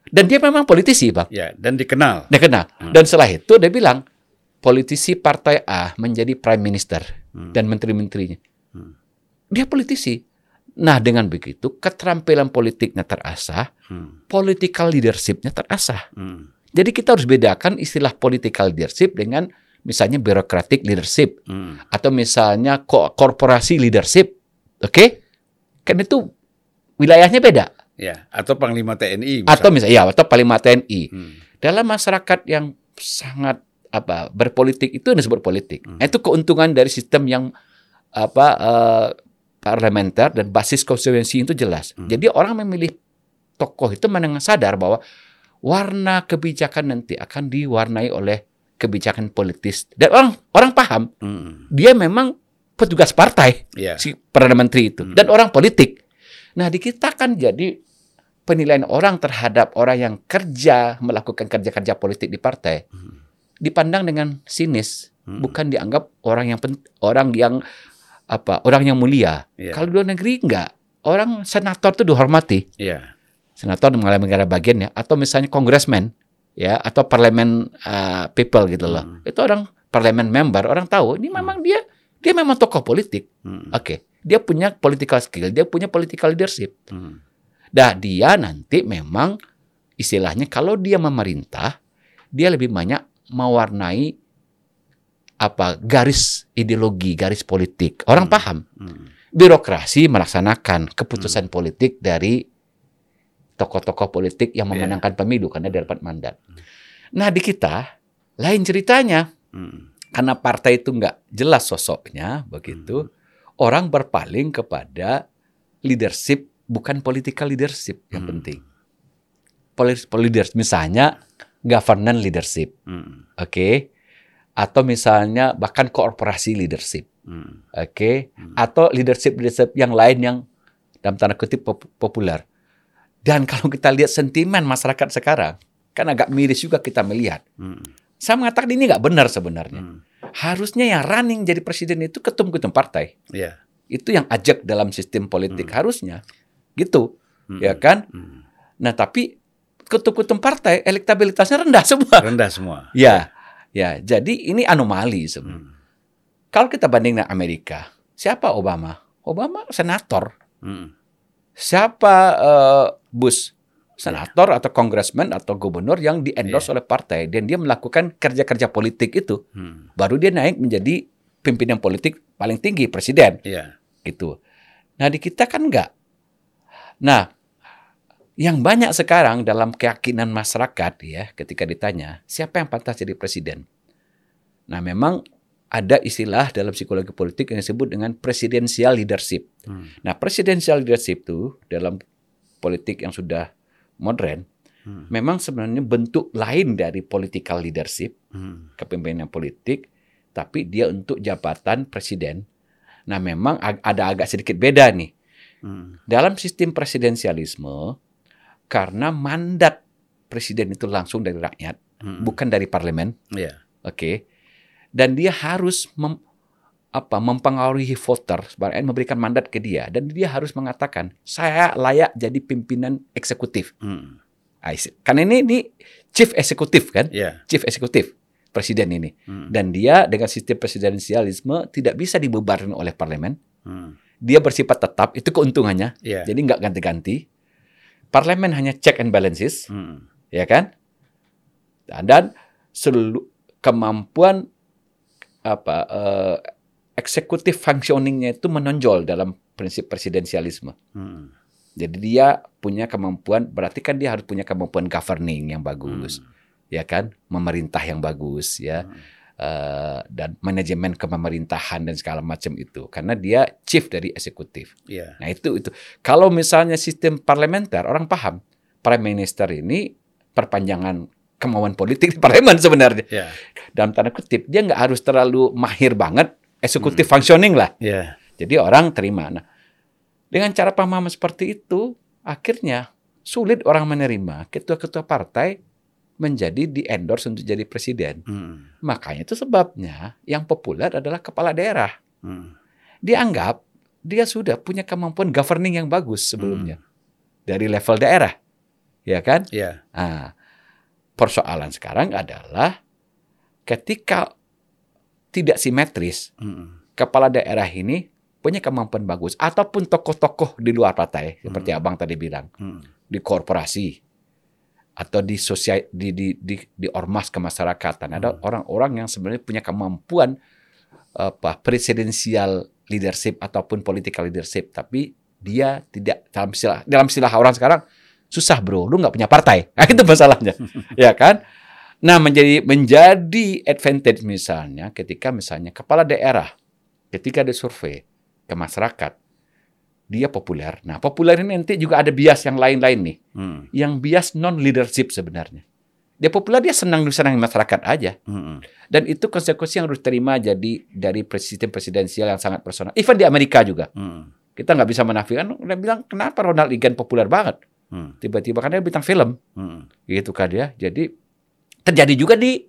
Dan dia memang politisi, Bang.
ya dan dikenal
Dia kenal.
Hmm.
Dan setelah itu dia bilang, politisi partai A menjadi prime minister
Hmm.
dan menteri-menterinya.
Hmm.
Dia politisi. Nah, dengan begitu keterampilan politiknya terasah,
Hmm.
political leadershipnya terasah.
Hmm.
Jadi kita harus bedakan istilah political leadership dengan misalnya bureaucratic leadership
Hmm.
atau misalnya ko- korporasi leadership. Oke? Kan itu wilayahnya beda.
ya atau panglima TNI
Atau misalnya ya atau Panglima TNI.
Hmm.
dalam masyarakat yang sangat apa berpolitik itu yang disebut politik.
Hmm.
Nah, itu keuntungan dari sistem yang apa eh, parlementer dan basis konstituensi itu jelas.
Hmm.
Jadi orang memilih tokoh itu menengah sadar bahwa warna kebijakan nanti akan diwarnai oleh kebijakan politis dan orang orang paham
Hmm.
dia memang petugas partai
ya
si perdana menteri itu
Hmm.
dan orang politik. Nah di kita kan jadi penilaian orang terhadap orang yang kerja melakukan kerja-kerja politik di partai
Hmm.
dipandang dengan sinis,
Hmm.
bukan dianggap orang yang pen- orang yang apa orang yang mulia.
Iya.
Kalau di luar negeri enggak, orang senator itu dihormati.
ya
senator mengalami negara bagian ya, atau misalnya congressman ya, atau parlemen uh, people gitu loh.
Hmm.
Itu orang parlemen member, orang tahu ini memang dia dia memang tokoh politik.
Hmm.
Oke, dia punya political skill, dia punya political leadership.
Hmm.
Dah dia nanti memang istilahnya kalau dia memerintah, dia lebih banyak mewarnai apa garis ideologi, garis politik. Orang
Hmm.
paham.
Hmm.
Birokrasi melaksanakan keputusan politik dari tokoh-tokoh politik yang
Iya.
memenangkan pemilu karena dia dapat mandat. Nah di kita lain ceritanya
Hmm.
karena partai itu nggak jelas sosoknya begitu orang berpaling kepada leadership bukan political leadership yang
Hmm.
penting Poli- leadership misalnya governance leadership
Hmm.
oke atau misalnya bahkan korporasi leadership
Hmm.
oke
Hmm.
atau leadership leadership yang lain yang dalam tanda kutip pop- populer dan kalau kita lihat sentimen masyarakat sekarang kan agak miris juga kita melihat
Hmm.
saya mengatakan ini nggak benar sebenarnya
Hmm.
harusnya yang running jadi presiden itu ketum-ketum partai.
Ya.
Itu yang ajak dalam sistem politik harusnya. Gitu,
Hmm.
ya kan?
Hmm.
Nah, tapi ketum-ketum partai elektabilitasnya rendah semua.
Rendah semua.
ya. Ya, jadi ini anomali sebenarnya.
Hmm.
Kalau kita banding dengan Amerika, siapa Obama? Obama senator.
Hmm.
Siapa eh, Bush? Senator atau congressman atau gubernur yang di-endorse oleh partai dan dia melakukan kerja-kerja politik itu.
Hmm.
Baru dia naik menjadi pimpinan politik paling tinggi, presiden.
Ya.
gitu. Nah di kita kan enggak. Nah yang banyak sekarang dalam keyakinan masyarakat ya ketika ditanya siapa yang pantas jadi presiden. Nah memang ada istilah dalam psikologi politik yang disebut dengan presidential leadership.
Hmm.
Nah presidential leadership itu dalam politik yang sudah modern
Hmm.
memang sebenarnya bentuk lain dari political leadership
Hmm.
kepemimpinan politik, tapi dia untuk jabatan presiden. Nah, memang ag- ada agak sedikit beda nih.
Hmm.
Dalam sistem presidensialisme, karena mandat presiden itu langsung dari rakyat,
Hmm.
bukan dari parlemen,
Ya.
oke. Dan dia harus mem- apa mempengaruhi voter, sebenarnya memberikan mandat ke dia dan dia harus mengatakan saya layak jadi pimpinan eksekutif.
Hmm.
Kan ini ini chief eksekutif kan?
Ya.
Chief eksekutif presiden ini.
Hmm.
Dan dia dengan sistem presidensialisme tidak bisa dibebarkan oleh parlemen.
Hmm.
Dia bersifat tetap, itu keuntungannya.
Ya.
Jadi nggak ganti-ganti. Parlemen hanya check and balances,
Hmm.
ya kan? Dan seluruh kemampuan apa eh, eksekutif functioningnya itu menonjol dalam prinsip presidensialisme.
Hmm.
Jadi dia punya kemampuan, berarti kan dia harus punya kemampuan governing yang bagus, ya kan? Memerintah yang bagus, ya.
Hmm.
Eh, dan manajemen kepemerintahan dan segala macam itu karena dia chief dari eksekutif.
Ya.
Nah itu itu kalau misalnya sistem parlementer orang paham prime minister ini perpanjangan kemauan politik di parlemen sebenarnya
Ya.
dalam tanda kutip dia nggak harus terlalu mahir banget eksekutif functioning lah
Ya.
jadi orang terima. Nah dengan cara pemahaman seperti itu akhirnya sulit orang menerima ketua-ketua partai menjadi di endorse untuk jadi presiden.
Hmm.
Makanya itu sebabnya yang populer adalah kepala daerah.
Hmm.
Dianggap dia sudah punya kemampuan governing yang bagus sebelumnya dari level daerah, ya kan?
Ya.
Nah, persoalan sekarang adalah ketika tidak simetris,
Hmm.
kepala daerah ini punya kemampuan bagus ataupun tokoh-tokoh di luar partai seperti abang tadi bilang
Hmm.
di korporasi atau di sosial di di di, di ormas kemasyarakatan. Ada orang-orang yang sebenarnya punya kemampuan apa presidensial leadership ataupun political leadership tapi dia tidak dalam istilah dalam istilah orang sekarang susah bro lu nggak punya partai. Nah, itu masalahnya. Ya kan? Nah menjadi menjadi advantage misalnya ketika misalnya kepala daerah ketika disurvei ke masyarakat dia populer nah populer ini nanti juga ada bias yang lain-lain nih
Hmm.
yang bias non leadership sebenarnya. Dia populer dia senang disenangi masyarakat aja
Hmm.
dan itu konsekuensi yang harus terima jadi dari sistem presidensial yang sangat personal. Even di Amerika juga
Hmm.
kita nggak bisa menafikan. Udah bilang kenapa Ronald Reagan populer banget
Hmm.
tiba-tiba karena dia bintang film
Hmm.
gitu kan ya. Jadi terjadi juga di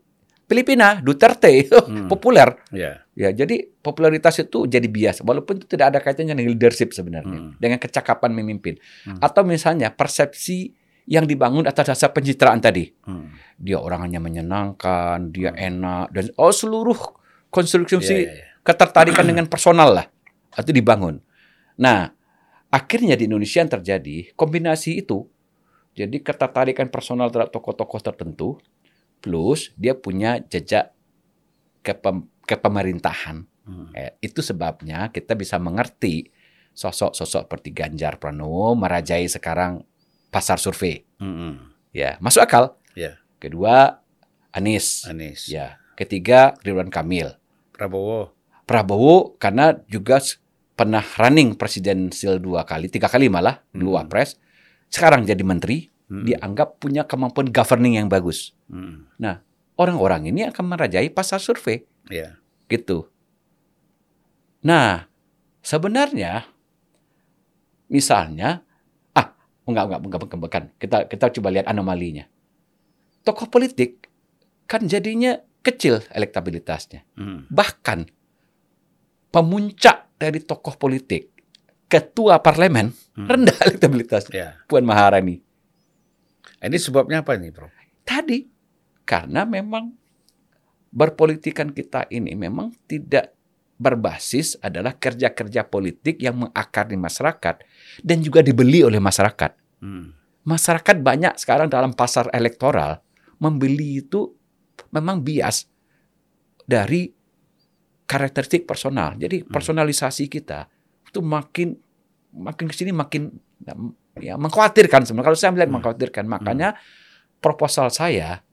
Filipina Duterte
Hmm.
populer
Ya.
ya. Jadi popularitas itu jadi bias walaupun itu tidak ada kaitannya dengan leadership sebenarnya
Hmm.
dengan kecakapan memimpin
Hmm.
atau misalnya persepsi yang dibangun atas dasar pencitraan tadi.
Hmm.
Dia orangnya menyenangkan, dia enak dan oh seluruh konstruksi
Iya, iya, iya.
ketertarikan dengan personal lah itu dibangun. Nah, akhirnya di Indonesia yang terjadi kombinasi itu. Jadi ketertarikan personal terhadap tokoh-tokoh tertentu plus dia punya jejak kepem- kepemerintahan.
Hmm.
Eh, itu sebabnya kita bisa mengerti sosok-sosok seperti Ganjar Pranowo merajai sekarang pasar survei.
Hmm.
Ya, masuk akal.
Ya.
Kedua Anies.
Anies.
Ya. Ketiga Ridwan Kamil.
Prabowo.
Prabowo karena juga pernah running presidensial dua kali, tiga kali malah dulu
Hmm.
wapres. Sekarang jadi menteri,
Hmm.
dianggap punya kemampuan governing yang bagus.
Hmm.
Orang-orang ini akan merajai pasar survei,
Ya.
gitu. Nah, sebenarnya misalnya ah enggak enggak enggak, enggak, bukan. Kita kita coba lihat anomalinya. Tokoh politik kan jadinya kecil elektabilitasnya.
Hmm.
Bahkan pemuncak dari tokoh politik, ketua parlemen
Hmm.
rendah elektabilitasnya.
Ya.
Puan Maharani.
Ini sebabnya apa nih, Bro?
Tadi karena memang berpolitikan kita ini memang tidak berbasis adalah kerja-kerja politik yang mengakar di masyarakat dan juga dibeli oleh masyarakat.
Hmm.
Masyarakat banyak sekarang dalam pasar elektoral membeli itu memang bias dari karakteristik personal. Jadi personalisasi kita itu makin makin ke sini makin ya mengkhawatirkan sebenarnya. Kalau saya melihat
Hmm.
mengkhawatirkan, makanya proposal saya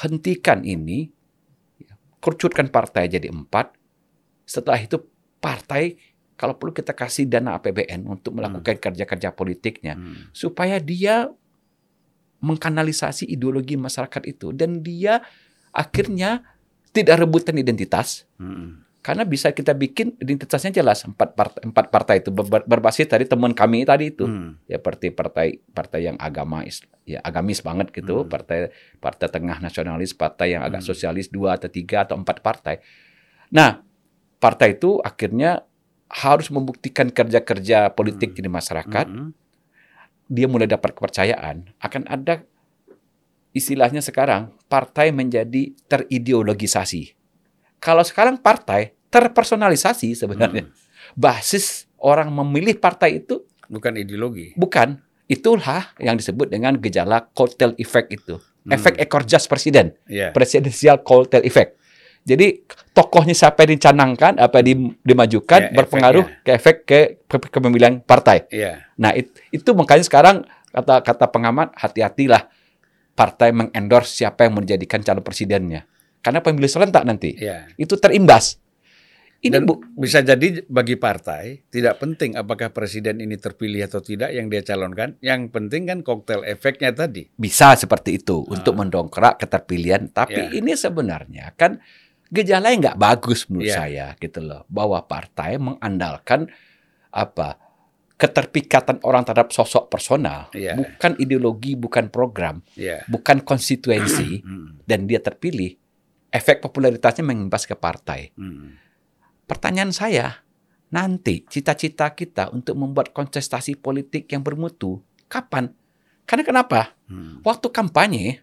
hentikan ini, kerucutkan partai jadi empat. Setelah itu partai kalau perlu kita kasih dana APBN untuk melakukan kerja-kerja politiknya
Hmm.
supaya dia mengkanalisasi ideologi masyarakat itu dan dia akhirnya tidak rebutan identitas
Hmm.
Karena bisa kita bikin identitasnya jelas empat partai, empat partai itu ber- berbasis dari teman kami tadi itu
Hmm.
ya seperti partai partai yang agama ya agamis banget gitu
Hmm.
partai partai tengah nasionalis partai yang agak
Hmm.
sosialis dua atau tiga atau empat partai nah partai itu akhirnya harus membuktikan kerja-kerja politik
Hmm.
di masyarakat
Hmm.
dia mulai dapat kepercayaan, akan ada istilahnya sekarang partai menjadi terideologisasi. Kalau sekarang partai terpersonalisasi sebenarnya. Basis orang memilih partai itu
Bukan ideologi.
bukan itulah yang disebut dengan gejala cocktail effect itu.
Hmm.
Efek ekor jas presiden,
Ya.
presidensial cocktail effect. Jadi tokohnya siapa yang dicanangkan, apa yang dimajukan
Ya,
berpengaruh ke efek ke ke- kepemilian partai.
Ya.
Nah, it- itu makanya sekarang kata kata pengamat hati-hatilah partai mengendorse siapa yang menjadikan calon presidennya. Karena pemilu serentak nanti.
Ya.
Itu terimbas. Ini
Dan
Bu,
bisa jadi bagi partai tidak penting apakah presiden ini terpilih atau tidak yang dia calonkan. Yang penting kan koktel efeknya tadi.
bisa seperti itu untuk
Ah.
mendongkrak keterpilihan. Tapi
Ya.
ini sebenarnya kan gejala yang nggak bagus menurut
Ya.
saya gitu loh. Bahwa partai mengandalkan apa keterpikatan orang terhadap sosok personal,
Ya.
bukan ideologi, bukan program,
Ya.
bukan konstituensi,
Hmm.
dan dia terpilih, efek popularitasnya mengimbas ke partai.
Hmm.
Pertanyaan saya, nanti cita-cita kita untuk membuat kontestasi politik yang bermutu, kapan? Karena kenapa?
Hmm.
Waktu kampanye,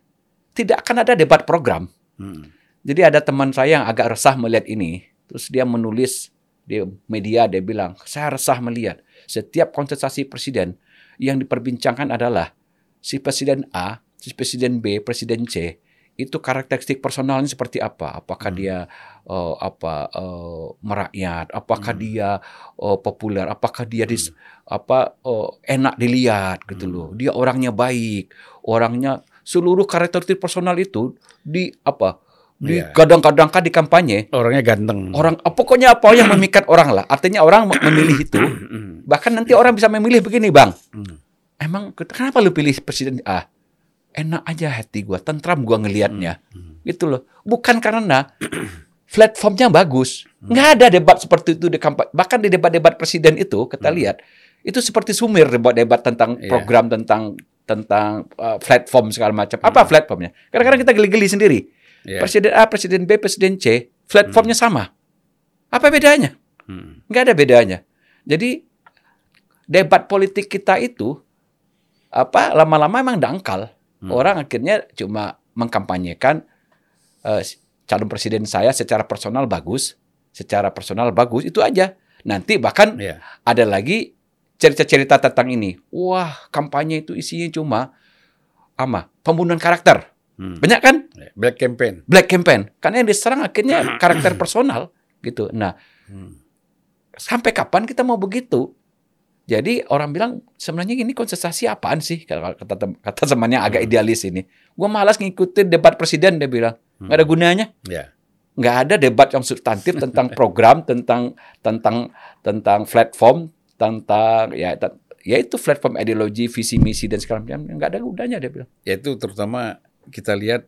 tidak akan ada debat program.
Hmm.
Jadi ada teman saya yang agak resah melihat ini. Terus dia menulis di media, dia bilang, saya resah melihat setiap kontestasi presiden yang diperbincangkan adalah si presiden A, si presiden B, presiden C, itu karakteristik personalnya seperti apa? Apakah
Hmm.
dia eh, apa eh, merakyat? Apakah
Hmm.
dia eh, populer? Apakah dia dis, apa eh, enak dilihat gitu
Hmm.
loh? Dia orangnya baik, orangnya seluruh karakteristik personal itu di apa?
Iya.
Digadang-gadangkan di kampanye.
Orangnya ganteng.
Orang ah, pokoknya apa yang memikat orang lah. Artinya orang memilih itu.
Hmm.
Bahkan nanti orang bisa memilih begini, Bang.
Hmm.
Emang kenapa lu pilih presiden A? Enak aja hati gua, tentram gua ngelihatnya.
Hmm.
Gitu loh. Bukan karena platformnya bagus. Nggak ada debat seperti itu di kampanye. Bahkan di debat-debat presiden itu kita
Hmm.
lihat itu seperti sumir debat-debat tentang
Iya.
program tentang tentang uh, platform segala macam. Apa platformnya? Kadang-kadang kita geli-geli sendiri.
Ya.
Presiden A, Presiden B, Presiden C, platformnya sama. Apa bedanya?
Hmm.
Nggak ada bedanya. Jadi debat politik kita itu apa lama-lama emang dangkal.
Hmm.
Orang akhirnya cuma mengkampanyekan eh, calon presiden saya secara personal bagus, secara personal bagus itu aja. Nanti bahkan
Iya.
ada lagi cerita-cerita tentang ini. Wah, kampanye itu isinya cuma ama pembunuhan karakter.
Hmm.
Banyak kan?
Black campaign.
Black campaign. Karena yang diserang akhirnya karakter personal gitu. Nah,
Hmm.
sampai kapan kita mau begitu? Jadi orang bilang sebenarnya ini kontestasi apaan sih? Kata tem- kata temannya agak
Hmm.
idealis ini. Gua malas ngikutin debat presiden dia bilang. nggak ada gunanya.
Ya.
nggak ada debat yang substantif tentang program, tentang tentang tentang platform, tentang ya ta- ya itu platform ideologi, visi misi dan segala macam nggak ada gunanya dia bilang.
Yaitu terutama kita lihat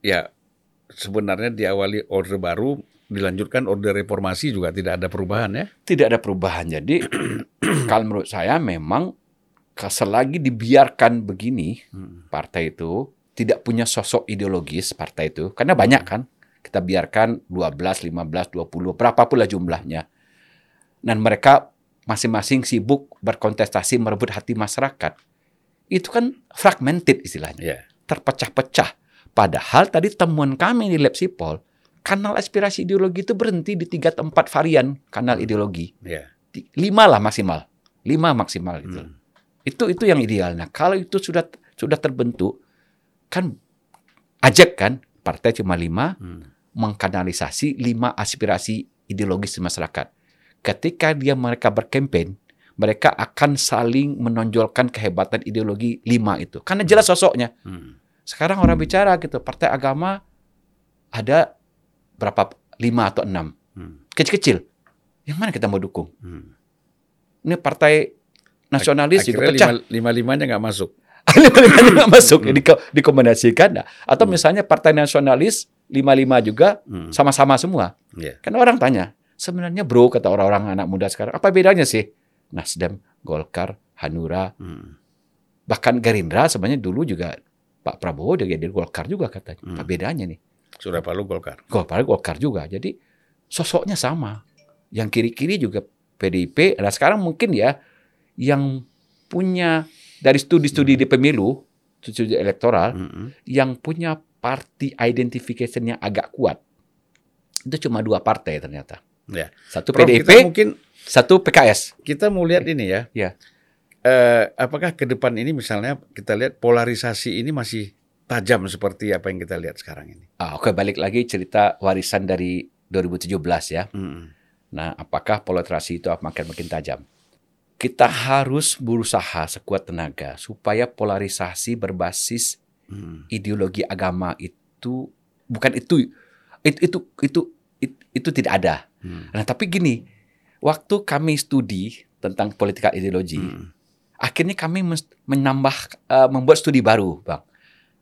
ya sebenarnya diawali orde baru dilanjutkan orde reformasi juga tidak ada perubahan ya.
Tidak ada perubahan. Jadi kalau menurut saya memang selagi dibiarkan begini
Hmm.
partai itu tidak punya sosok ideologis partai itu karena banyak kan kita biarkan 12, 15, 20 berapapun lah jumlahnya dan mereka masing-masing sibuk berkontestasi merebut hati masyarakat itu kan fragmented istilahnya
Ya.
terpecah-pecah padahal tadi temuan kami di Lab Sipol kanal aspirasi ideologi itu berhenti di tiga atau empat varian kanal ideologi
Ya.
Di- lima lah maksimal lima maksimal gitu
Hmm.
itu itu yang ideal. Nah, kalau itu sudah sudah terbentuk, kan ajak kan partai cuma lima
Hmm.
mengkanalisasi lima aspirasi ideologis di masyarakat. Ketika dia mereka berkampanye, mereka akan saling menonjolkan kehebatan ideologi lima itu. Karena jelas sosoknya.
Hmm.
Sekarang orang bicara gitu, partai agama ada berapa lima atau enam
Hmm.
kecil-kecil. Yang mana kita mau dukung?
Hmm.
Ini partai nasionalis juga
Akhirnya
pecah.
lima, lima limanya nggak masuk.
lima-limanya nggak masuk
Hmm.
di dikombinasikan nah. atau
Hmm.
misalnya partai nasionalis lima-lima juga
Hmm.
sama-sama semua
Ya.
kan orang tanya sebenarnya bro kata orang-orang anak muda sekarang apa bedanya sih Nasdem Golkar Hanura
Hmm.
bahkan Gerindra sebenarnya dulu juga Pak Prabowo dia jadi Golkar juga katanya apa
Hmm.
bedanya nih
Surya Paloh Golkar.
Golkar Golkar juga jadi sosoknya sama yang kiri-kiri juga PDIP nah sekarang mungkin ya yang punya dari studi-studi di pemilu studi elektoral
Hmm.
yang punya party identification yang agak kuat itu cuma dua partai ternyata.
Ya.
Satu
Prof,
PDIP,
mungkin
satu PKS.
kita mau lihat ini ya.
Ya.
Eh, apakah ke depan ini misalnya kita lihat polarisasi ini masih tajam seperti apa yang kita lihat sekarang ini?
Ah, Oke, balik lagi cerita warisan dari 2017 ya.
Hmm.
Nah, apakah polarisasi itu makin makin tajam? Kita harus berusaha sekuat tenaga supaya polarisasi berbasis
Hmm.
ideologi agama itu bukan itu itu itu itu itu, itu tidak ada.
Hmm.
Nah, tapi gini, waktu kami studi tentang politika ideologi,
Hmm.
akhirnya kami menambah eh, membuat studi baru, Bang.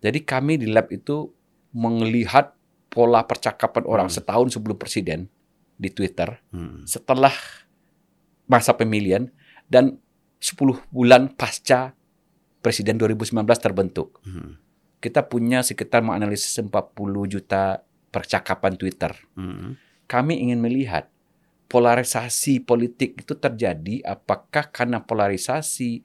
Jadi kami di lab itu melihat pola percakapan orang
Hmm.
setahun sebelum presiden di Twitter,
Hmm.
setelah masa pemilihan dan 10 bulan pasca presiden 2019 terbentuk.
Hmm.
Kita punya sekitar menganalisis 40 juta percakapan Twitter.
Hmm.
Kami ingin melihat polarisasi politik itu terjadi apakah karena polarisasi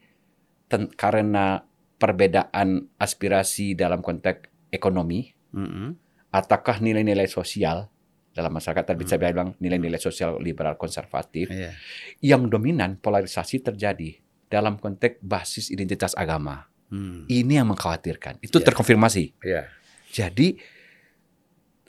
ten- karena perbedaan aspirasi dalam konteks ekonomi
Hmm.
ataukah nilai-nilai sosial dalam masyarakat tadi
Hmm.
saya bilang nilai-nilai sosial liberal konservatif
Iya.
yang dominan polarisasi terjadi dalam konteks basis identitas agama.
Hmm.
Ini yang mengkhawatirkan. Itu
Ya.
terkonfirmasi.
Iya.
Jadi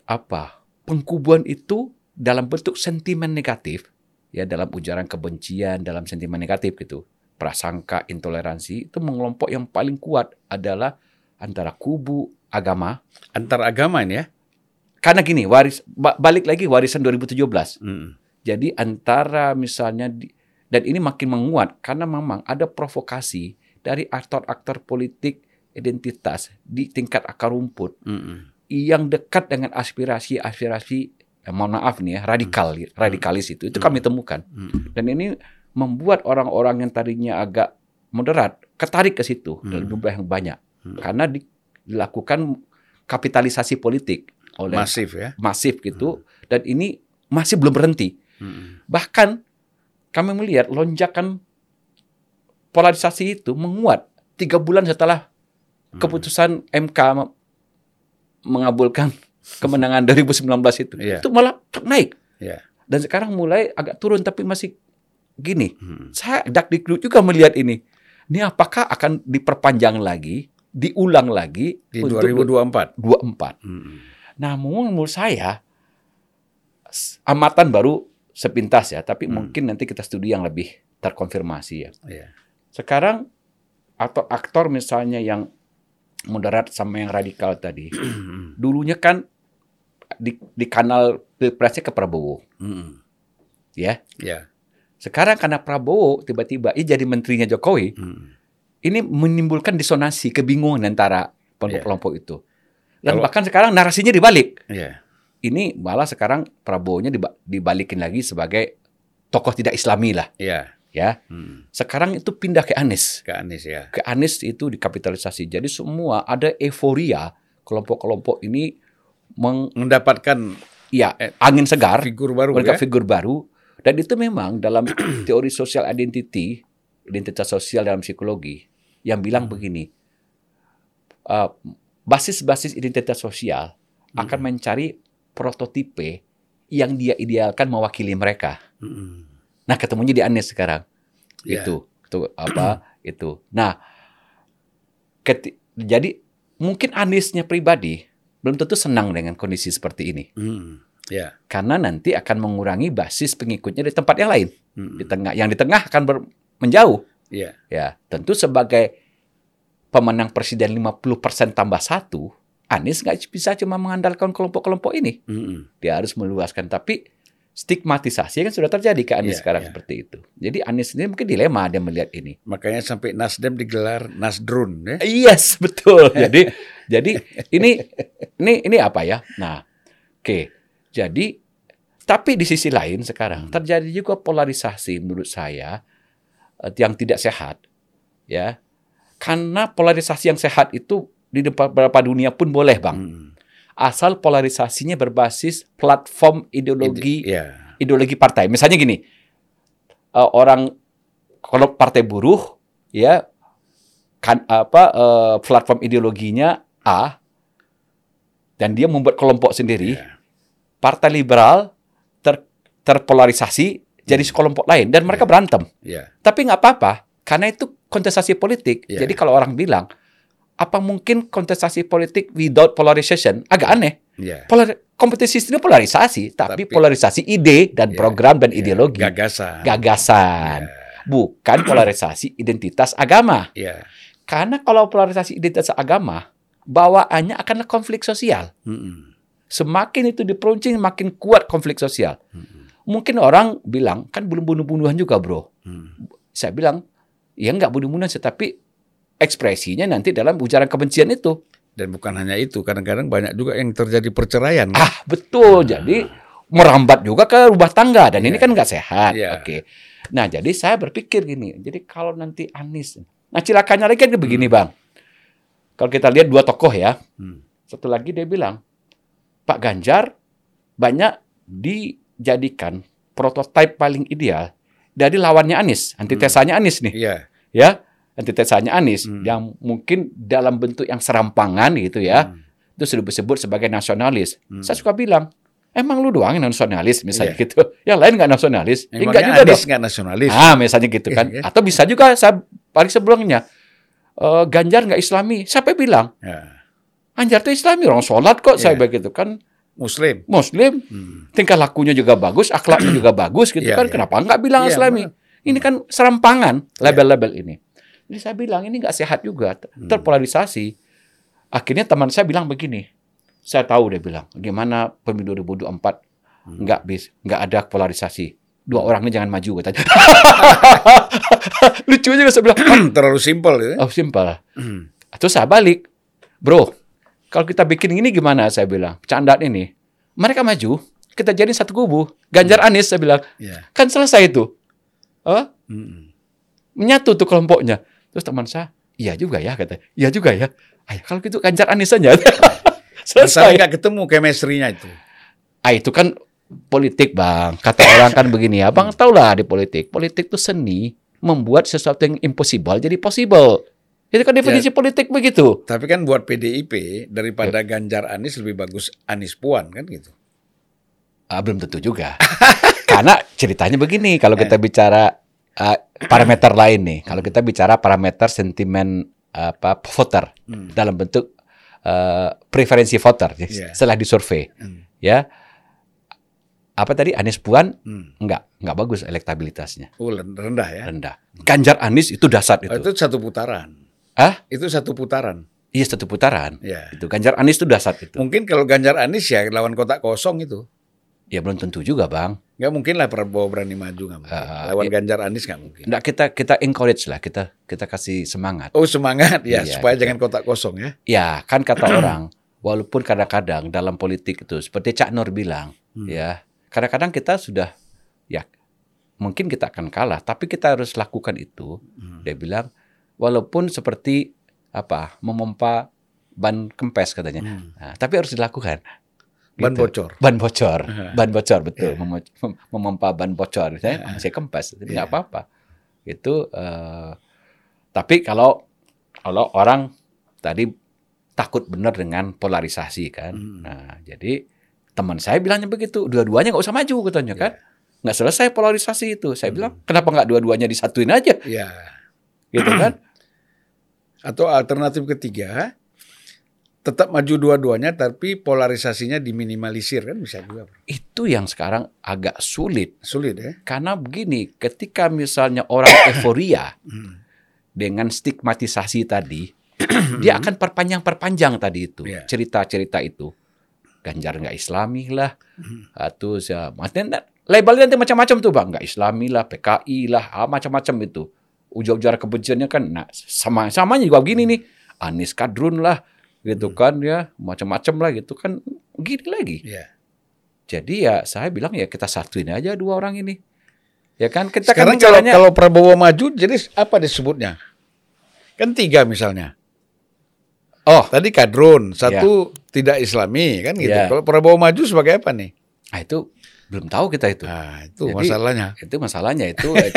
apa? Pengkubuan itu dalam bentuk sentimen negatif ya dalam ujaran kebencian, dalam sentimen negatif gitu. Prasangka intoleransi itu mengelompok yang paling kuat adalah antara kubu agama.
Antar agama ini ya.
Karena gini, waris ba- balik lagi warisan 2017.
Hmm.
Jadi antara misalnya di- dan ini makin menguat karena memang ada provokasi dari aktor-aktor politik identitas di tingkat akar rumput
Hmm.
yang dekat dengan aspirasi-aspirasi eh, mohon maaf nih ya radikal radikalis itu itu kami temukan
Hmm.
dan ini membuat orang-orang yang tadinya agak moderat ketarik ke situ
Hmm.
dalam jumlah yang banyak
Hmm.
karena di- dilakukan kapitalisasi politik oleh
Masif ya.
masif gitu dan ini masih belum berhenti
Hmm.
bahkan kami melihat lonjakan polarisasi itu menguat tiga bulan setelah
Hmm.
keputusan MK me- mengabulkan kemenangan 2019 itu,
Iya.
itu malah naik.
Ya.
Dan sekarang mulai agak turun tapi masih gini.
Hmm.
Saya dakdikduk juga melihat ini. Ini apakah akan diperpanjang lagi, diulang lagi
Di
untuk
2024.
24.
Hmm.
Namun menurut saya amatan baru sepintas ya, tapi
Hmm.
mungkin nanti kita studi yang lebih terkonfirmasi ya.
Ya.
Sekarang aktor-aktor misalnya yang moderat sama yang radikal tadi, dulunya kan di, di kanal pilpresnya ke Prabowo,
Hmm.
ya.
Ya.
Sekarang karena Prabowo tiba-tiba ini jadi menterinya Jokowi,
Hmm.
ini menimbulkan disonansi, kebingungan antara kelompok-kelompok itu. Dan
Kalau-
bahkan sekarang narasinya dibalik.
Ya.
Ini malah sekarang Prabowo-nya diba- dibalikin lagi sebagai tokoh tidak Islami lah,
Ya.
ya.
Hmm.
Sekarang itu pindah ke Anies.
Ke Anies ya.
Ke Anies itu dikapitalisasi. Jadi semua ada euforia kelompok-kelompok ini
Mendapatkan
ya, angin segar,
figur baru
mereka
ya.
figur baru. Dan itu memang dalam teori social identity, identitas sosial dalam psikologi, yang bilang
Hmm.
begini, uh, basis-basis identitas sosial
Hmm.
akan mencari prototipe yang dia idealkan mewakili mereka.
Hmm.
Nah, ketemunya di Anies sekarang.
Ya.
Itu, itu apa? itu. Nah, keti- jadi mungkin Aniesnya pribadi belum tentu senang dengan kondisi seperti ini.
Hmm. Ya.
Karena nanti akan mengurangi basis pengikutnya di tempat yang lain.
Hmm.
Di tengah, yang di tengah akan ber- menjauh.
Ya.
Ya, tentu sebagai pemenang presiden 50% tambah satu, Anies nggak bisa cuma mengandalkan kelompok-kelompok ini.
Hmm.
Dia harus meluaskan. Tapi stigmatisasi kan sudah terjadi ke Anies
Iya,
sekarang
iya.
seperti itu. Jadi Anies ini mungkin dilema dia melihat ini.
Makanya sampai Nasdem digelar Nasdrun ya.
Yes, betul. Jadi jadi ini ini ini apa ya? Nah, oke. Jadi tapi di sisi lain sekarang terjadi juga polarisasi menurut saya eh, yang tidak sehat. Ya. Karena polarisasi yang sehat itu di beberapa dunia pun boleh, Bang.
Hmm.
Asal polarisasinya berbasis platform ideologi
Ya.
ideologi partai. Misalnya gini, eh, orang kalau partai buruh ya kan apa eh, platform ideologinya A dan dia membuat kelompok sendiri.
Ya.
Partai liberal ter, terpolarisasi jadi sekelompok lain dan mereka berantem.
Ya.
Tapi nggak apa-apa karena itu kontestasi politik.
Ya.
Jadi kalau orang bilang apa mungkin kontestasi politik without polarization agak aneh.
Ya.
Polar, kompetisi itu polarisasi, tapi,
Tapi-
polarisasi ide dan
Ya,
program dan
Ya.
ideologi,
Gagasan.
gagasan, bukan polarisasi identitas agama.
Ya.
Karena kalau polarisasi identitas agama, bawaannya akan konflik sosial.
Hmm.
Semakin itu diperuncing, makin kuat konflik sosial.
Hmm.
Mungkin orang bilang, kan belum bunuh-bunuhan juga bro.
Hmm.
Saya bilang, ya nggak bunuh-bunuhan, tetapi ekspresinya nanti dalam ujaran kebencian itu.
Dan bukan hanya itu, kadang-kadang banyak juga yang terjadi perceraian. kan?
Ah, betul. Jadi merambat juga ke rumah tangga dan ini
Iya.
kan nggak sehat.
Iya.
Oke. Nah, jadi saya berpikir gini. Jadi kalau nanti Anies, nah cilakanya lagi kan begini, Bang. Kalau kita lihat dua tokoh ya,
Hmm.
satu lagi dia bilang, Pak Ganjar banyak dijadikan prototipe paling ideal dari lawannya Anies, antitesanya Anies nih,
Iya.
ya. Antitesanya Anies
Hmm.
yang mungkin dalam bentuk yang serampangan gitu ya
Hmm.
itu sudah disebut sebagai nasionalis.
Hmm.
Saya suka bilang, emang lu doang yang nasionalis misalnya
Iya.
gitu. Yang lain nggak nasionalis. Ya, enggak juga
Anies
dong.
nggak nasionalis.
Ah, misalnya gitu kan.
Iya.
Atau bisa juga saya paling sebelumnya eh, Ganjar nggak Islami. Siapa yang bilang?
Ya.
Ganjar itu Islami, orang sholat kok saya
Iya.
begitu kan.
Muslim.
Muslim,
Hmm.
tingkah lakunya juga bagus, akhlaknya juga bagus gitu
Iya,
kan.
iya.
Kenapa nggak bilang
Iya,
Islami? Ini kan serampangan label-label ini. Jadi saya bilang ini nggak sehat juga,
Hmm.
terpolarisasi. Akhirnya teman saya bilang begini, saya tahu dia bilang, gimana pemilu 2024
Hmm.
nggak bis, nggak ada polarisasi. Dua orang ini jangan maju katanya. Lucu juga saya bilang,
Terlalu simpel gitu.
oh simpel.
Hmm.
Terus saya balik, bro, kalau kita bikin ini gimana? Saya bilang, candaan ini. Mereka maju, kita jadi satu kubu. Ganjar Anies, saya bilang,
Ya.
kan selesai itu. Oh,
Hmm.
menyatu tuh kelompoknya. Terus teman saya, iya juga ya, kata. Iya juga ya. Ayo, kalau gitu Ganjar Anies saja.
Masalah
selesai.
nggak ketemu chemistry-nya itu.
Ah, itu kan politik, Bang. Kata orang kan begini, Abang tau lah di politik. Politik itu seni membuat sesuatu yang impossible jadi possible. Itu kan definisi politik begitu.
Tapi kan buat PDIP daripada Ganjar Anies lebih bagus Anies Puan kan gitu.
Ah, belum tentu juga. Karena ceritanya begini, kalau kita bicara uh, parameter lain nih, kalau kita bicara parameter sentimen apa voter
Hmm.
dalam bentuk uh, preferensi voter
Iya.
setelah disurvei,
Hmm.
ya apa tadi Anies Puan
Hmm.
enggak enggak bagus elektabilitasnya
Oh, rendah ya.
rendah. Ganjar Anies itu dasar
Oh,
itu.
itu satu putaran.
Ah,
Itu satu putaran.
iya satu putaran.
Ya.
Itu Ganjar Anies itu dasar itu.
Mungkin kalau Ganjar Anies ya lawan kotak kosong itu.
Ya belum tentu juga, Bang.
Nggak mungkin lah Prabowo berani maju nggak mungkin.
Ah,
lawan
iya.
Ganjar Anies nggak mungkin.
Enggak kita kita encourage lah, kita kita kasih semangat.
Oh semangat ya
Iya,
supaya jangan kotak kosong ya.
Ya, kan kata orang, walaupun kadang-kadang dalam politik itu seperti Cak Nur bilang,
Hmm.
ya, kadang-kadang kita sudah ya mungkin kita akan kalah, tapi kita harus lakukan itu.
Hmm.
Dia bilang walaupun seperti apa? memompa ban kempes katanya.
Hmm.
Nah, tapi harus dilakukan.
Ban
Gitu.
bocor.
Ban bocor,
Aha.
ban bocor betul,
Iya.
Mem- memompa ban bocor, misalnya saya kempes, nggak
Iya.
apa-apa. Itu, eh, tapi kalau kalau orang tadi takut benar dengan polarisasi kan,
Hmm.
nah jadi teman saya bilangnya begitu, dua-duanya nggak usah maju katanya
Iya.
kan, nggak selesai polarisasi itu. Saya
Hmm.
bilang kenapa nggak dua-duanya disatuin aja,
Ya.
gitu kan?
Atau alternatif ketiga tetap maju dua-duanya tapi polarisasinya diminimalisir kan bisa juga.
Itu yang sekarang agak sulit
Sulit ya.
karena begini, ketika misalnya orang euforia
Hmm.
dengan stigmatisasi tadi, dia akan perpanjang-perpanjang tadi itu
Iya.
cerita-cerita itu. Ganjar nggak Islami lah,
Hmm.
atau ya, maksudnya labelnya nanti macam-macam tuh bang, nggak Islami lah, PKI lah, ah, macam-macam itu. Ujar-ujar kebenciannya kan, nah sama samanya juga begini nih, Anies Kadrun lah, gitu
Hmm.
kan ya, macam-macam lah gitu kan, gini lagi.
Ya.
Jadi ya saya bilang ya kita satuin aja dua orang ini. Ya kan kita kan
kalau kalau Prabowo maju jadi apa disebutnya? Kan tiga misalnya.
oh
Tadi kadrun, satu tidak Islami kan gitu.
Iya.
Kalau Prabowo maju sebagai apa nih?
ah, itu belum tahu kita itu.
Nah, itu
Jadi-
masalahnya.
Itu masalahnya itu eh,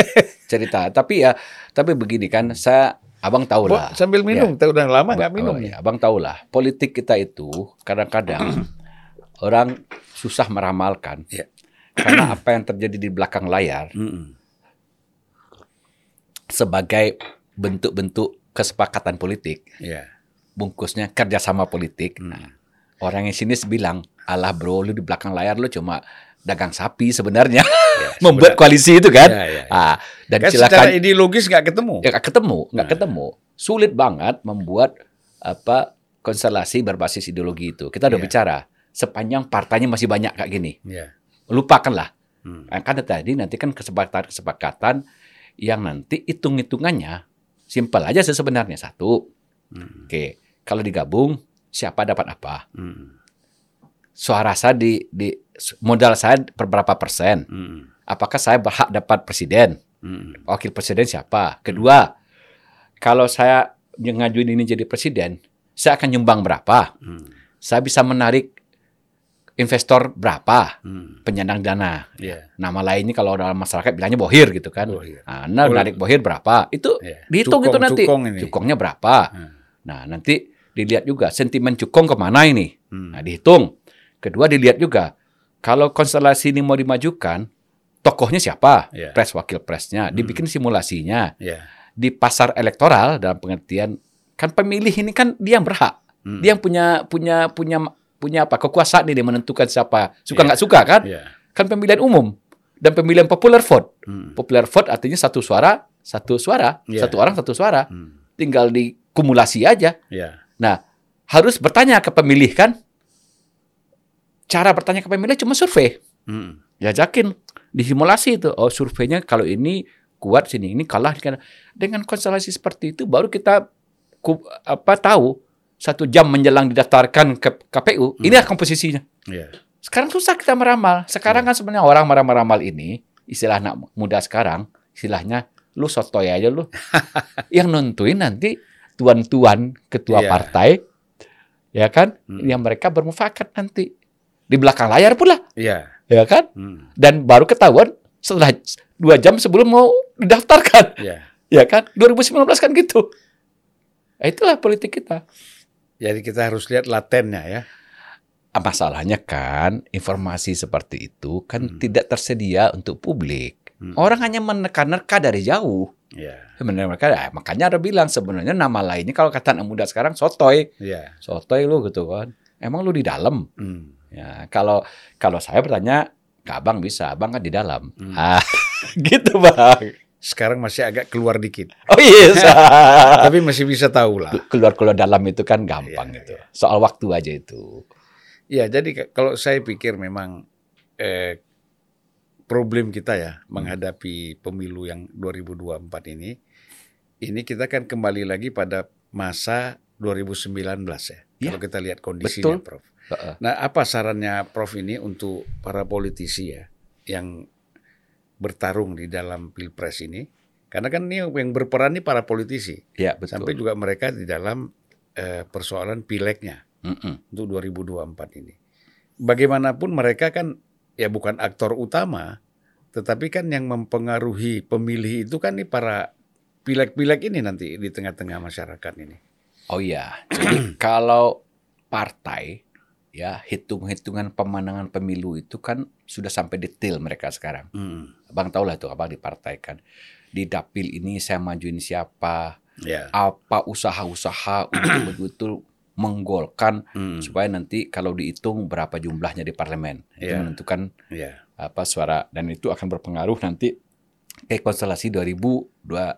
cerita. Tapi ya tapi begini kan saya abang tahu lah.
sambil minum, kita udah lama nggak minum
oh,
nih.
ya, abang tahu lah. Politik kita itu kadang-kadang orang susah meramalkan.
Iya.
Karena apa yang terjadi di belakang layar sebagai bentuk-bentuk kesepakatan politik,
Iya.
bungkusnya kerjasama politik.
Mm.
Nah, orang yang sinis bilang, alah bro, lu di belakang layar lu cuma dagang sapi sebenarnya, membuat koalisi itu kan.
Ya, ya, ya.
Ah, dan
Kan
silakan
secara ideologis nggak ketemu.
ya nggak ketemu, nggak
Nah.
ketemu. Sulit banget membuat apa konstelasi berbasis ideologi itu. Kita udah
Iya.
bicara sepanjang partainya masih banyak kayak gini,
Iya.
lupakanlah.
Hmm.
Nah, Karena tadi nanti kan kesepakatan-kesepakatan yang nanti hitung-hitungannya simpel aja sih sebenarnya satu.
Hmm.
Oke, kalau digabung siapa dapat apa?
Hmm.
Suara saya di, di modal saya berapa persen?
Hmm.
Apakah saya berhak dapat presiden?
Hmm.
Wakil presiden siapa? Kedua, kalau saya yang ngajuin ini jadi presiden, saya akan nyumbang berapa?
Hmm.
Saya bisa menarik investor berapa?
Hmm.
Penyandang dana.
Iya.
Nama lainnya kalau dalam masyarakat bilangnya bohir gitu kan.
Bohir.
Nah, menarik bohir berapa? Itu
Iya.
dihitung
Cukong-
itu nanti.
cukong ini.
Cukongnya berapa?
Hmm.
Nah, nanti dilihat juga sentimen cukong ke mana ini.
Hmm.
Nah, dihitung. Kedua dilihat juga kalau konstelasi ini mau dimajukan, tokohnya siapa?
Iya.
Pres wakil presnya, dibikin simulasinya
Iya.
di pasar elektoral dalam pengertian kan pemilih ini kan dia yang berhak,
Hmm.
dia yang punya punya punya punya apa kekuasaan ini menentukan siapa suka
Iya.
nggak suka kan?
Iya.
Kan pemilihan umum dan pemilihan popular vote.
Hmm.
Popular vote artinya satu suara satu suara,
Iya.
satu orang satu suara,
Hmm.
tinggal dikumulasi aja.
Iya.
Nah, harus bertanya ke pemilih kan? Cara bertanya ke pemilih cuma survei.
Hmm.
Diajakin disimulasi itu. Oh, surveinya kalau ini kuat sini, ini kalah. Dengan konstelasi seperti itu baru kita ku- apa tahu satu jam menjelang didaftarkan ke KPU, ini komposisinya.
Iya.
Sekarang susah kita meramal. Sekarang kan sebenarnya orang meramal ini, istilah anak muda sekarang, istilahnya lu sotoy aja lu. yang nentuin nanti tuan-tuan ketua
Iya.
partai, ya kan?
Hmm.
Yang mereka bermufakat nanti di belakang layar pula,
Iya.
ya kan?
Hmm.
Dan baru ketahuan setelah dua jam sebelum mau didaftarkan,
Iya.
ya kan? 2019 kan gitu. Nah, itulah politik kita.
Jadi kita harus lihat latennya ya.
Ah, Masalahnya kan informasi seperti itu kan
Hmm.
tidak tersedia untuk publik.
Hmm.
Orang hanya menerka-nerka dari jauh.
Ya,
Sebenarnya mereka, ah, makanya ada bilang sebenarnya nama lainnya kalau kata anak muda sekarang sotoy,
ya.
sotoy lu gitu kan. Emang lu di dalam?
Hmm.
Ya, kalau kalau saya bertanya, ke abang bisa, abang kan di dalam.
Hmm.
Ah, gitu bang.
Sekarang masih agak keluar dikit,
Oh iya,
tapi masih bisa tahu lah.
keluar-keluar dalam itu kan gampang
Iya,
itu. Soal waktu aja itu.
Ya, jadi kalau saya pikir memang eh, problem kita ya menghadapi pemilu yang 2024 ini, ini kita kan kembali lagi pada masa 2019 ya.
Ya,
Kalau kita lihat kondisinya,
betul.
Prof. Nah, apa sarannya Prof ini untuk para politisi ya yang bertarung di dalam pilpres ini? Karena kan ini yang berperan ini para politisi,
Ya, betul.
sampai juga mereka di dalam eh, persoalan pileknya
Mm-mm.
untuk 2024 ini. Bagaimanapun mereka kan ya bukan aktor utama, tetapi kan yang mempengaruhi pemilih itu kan nih para pilek-pilek ini nanti di tengah-tengah masyarakat ini.
Oh iya, jadi kalau partai ya hitung-hitungan pemenangan pemilu itu kan sudah sampai detail mereka sekarang.
Hmm.
Abang tahu lah itu apa di partai kan. Di dapil ini saya majuin siapa,
Ya.
apa usaha-usaha untuk betul-betul menggolkan
Hmm.
supaya nanti kalau dihitung berapa jumlahnya di parlemen itu
Iya.
menentukan
Ya.
apa suara dan itu akan berpengaruh nanti ke konstelasi 2029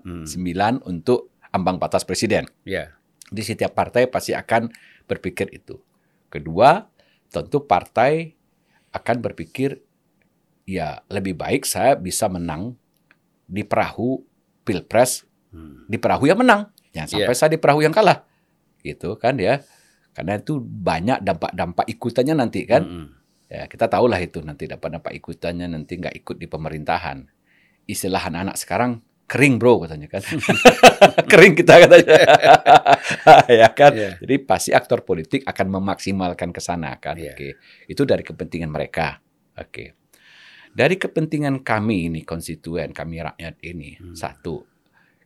Hmm.
untuk ambang batas presiden.
Ya.
Di setiap partai pasti akan berpikir itu. Kedua, tentu partai akan berpikir ya lebih baik saya bisa menang di perahu pilpres
Hmm.
di perahu yang menang. Jangan sampai saya di perahu yang kalah. Gitu kan ya. Karena itu banyak dampak-dampak ikutannya nanti kan.
Hmm.
Ya, kita tahulah itu nanti dampak-dampak ikutannya nanti nggak ikut di pemerintahan. Istilah anak-anak sekarang kering bro katanya kan. kering kita katanya. ya kan.
Iya.
Jadi pasti aktor politik akan memaksimalkan ke sana kan.
Iya.
Oke. Itu dari kepentingan mereka. Oke. Dari kepentingan kami ini konstituen, kami rakyat ini.
Hmm.
Satu,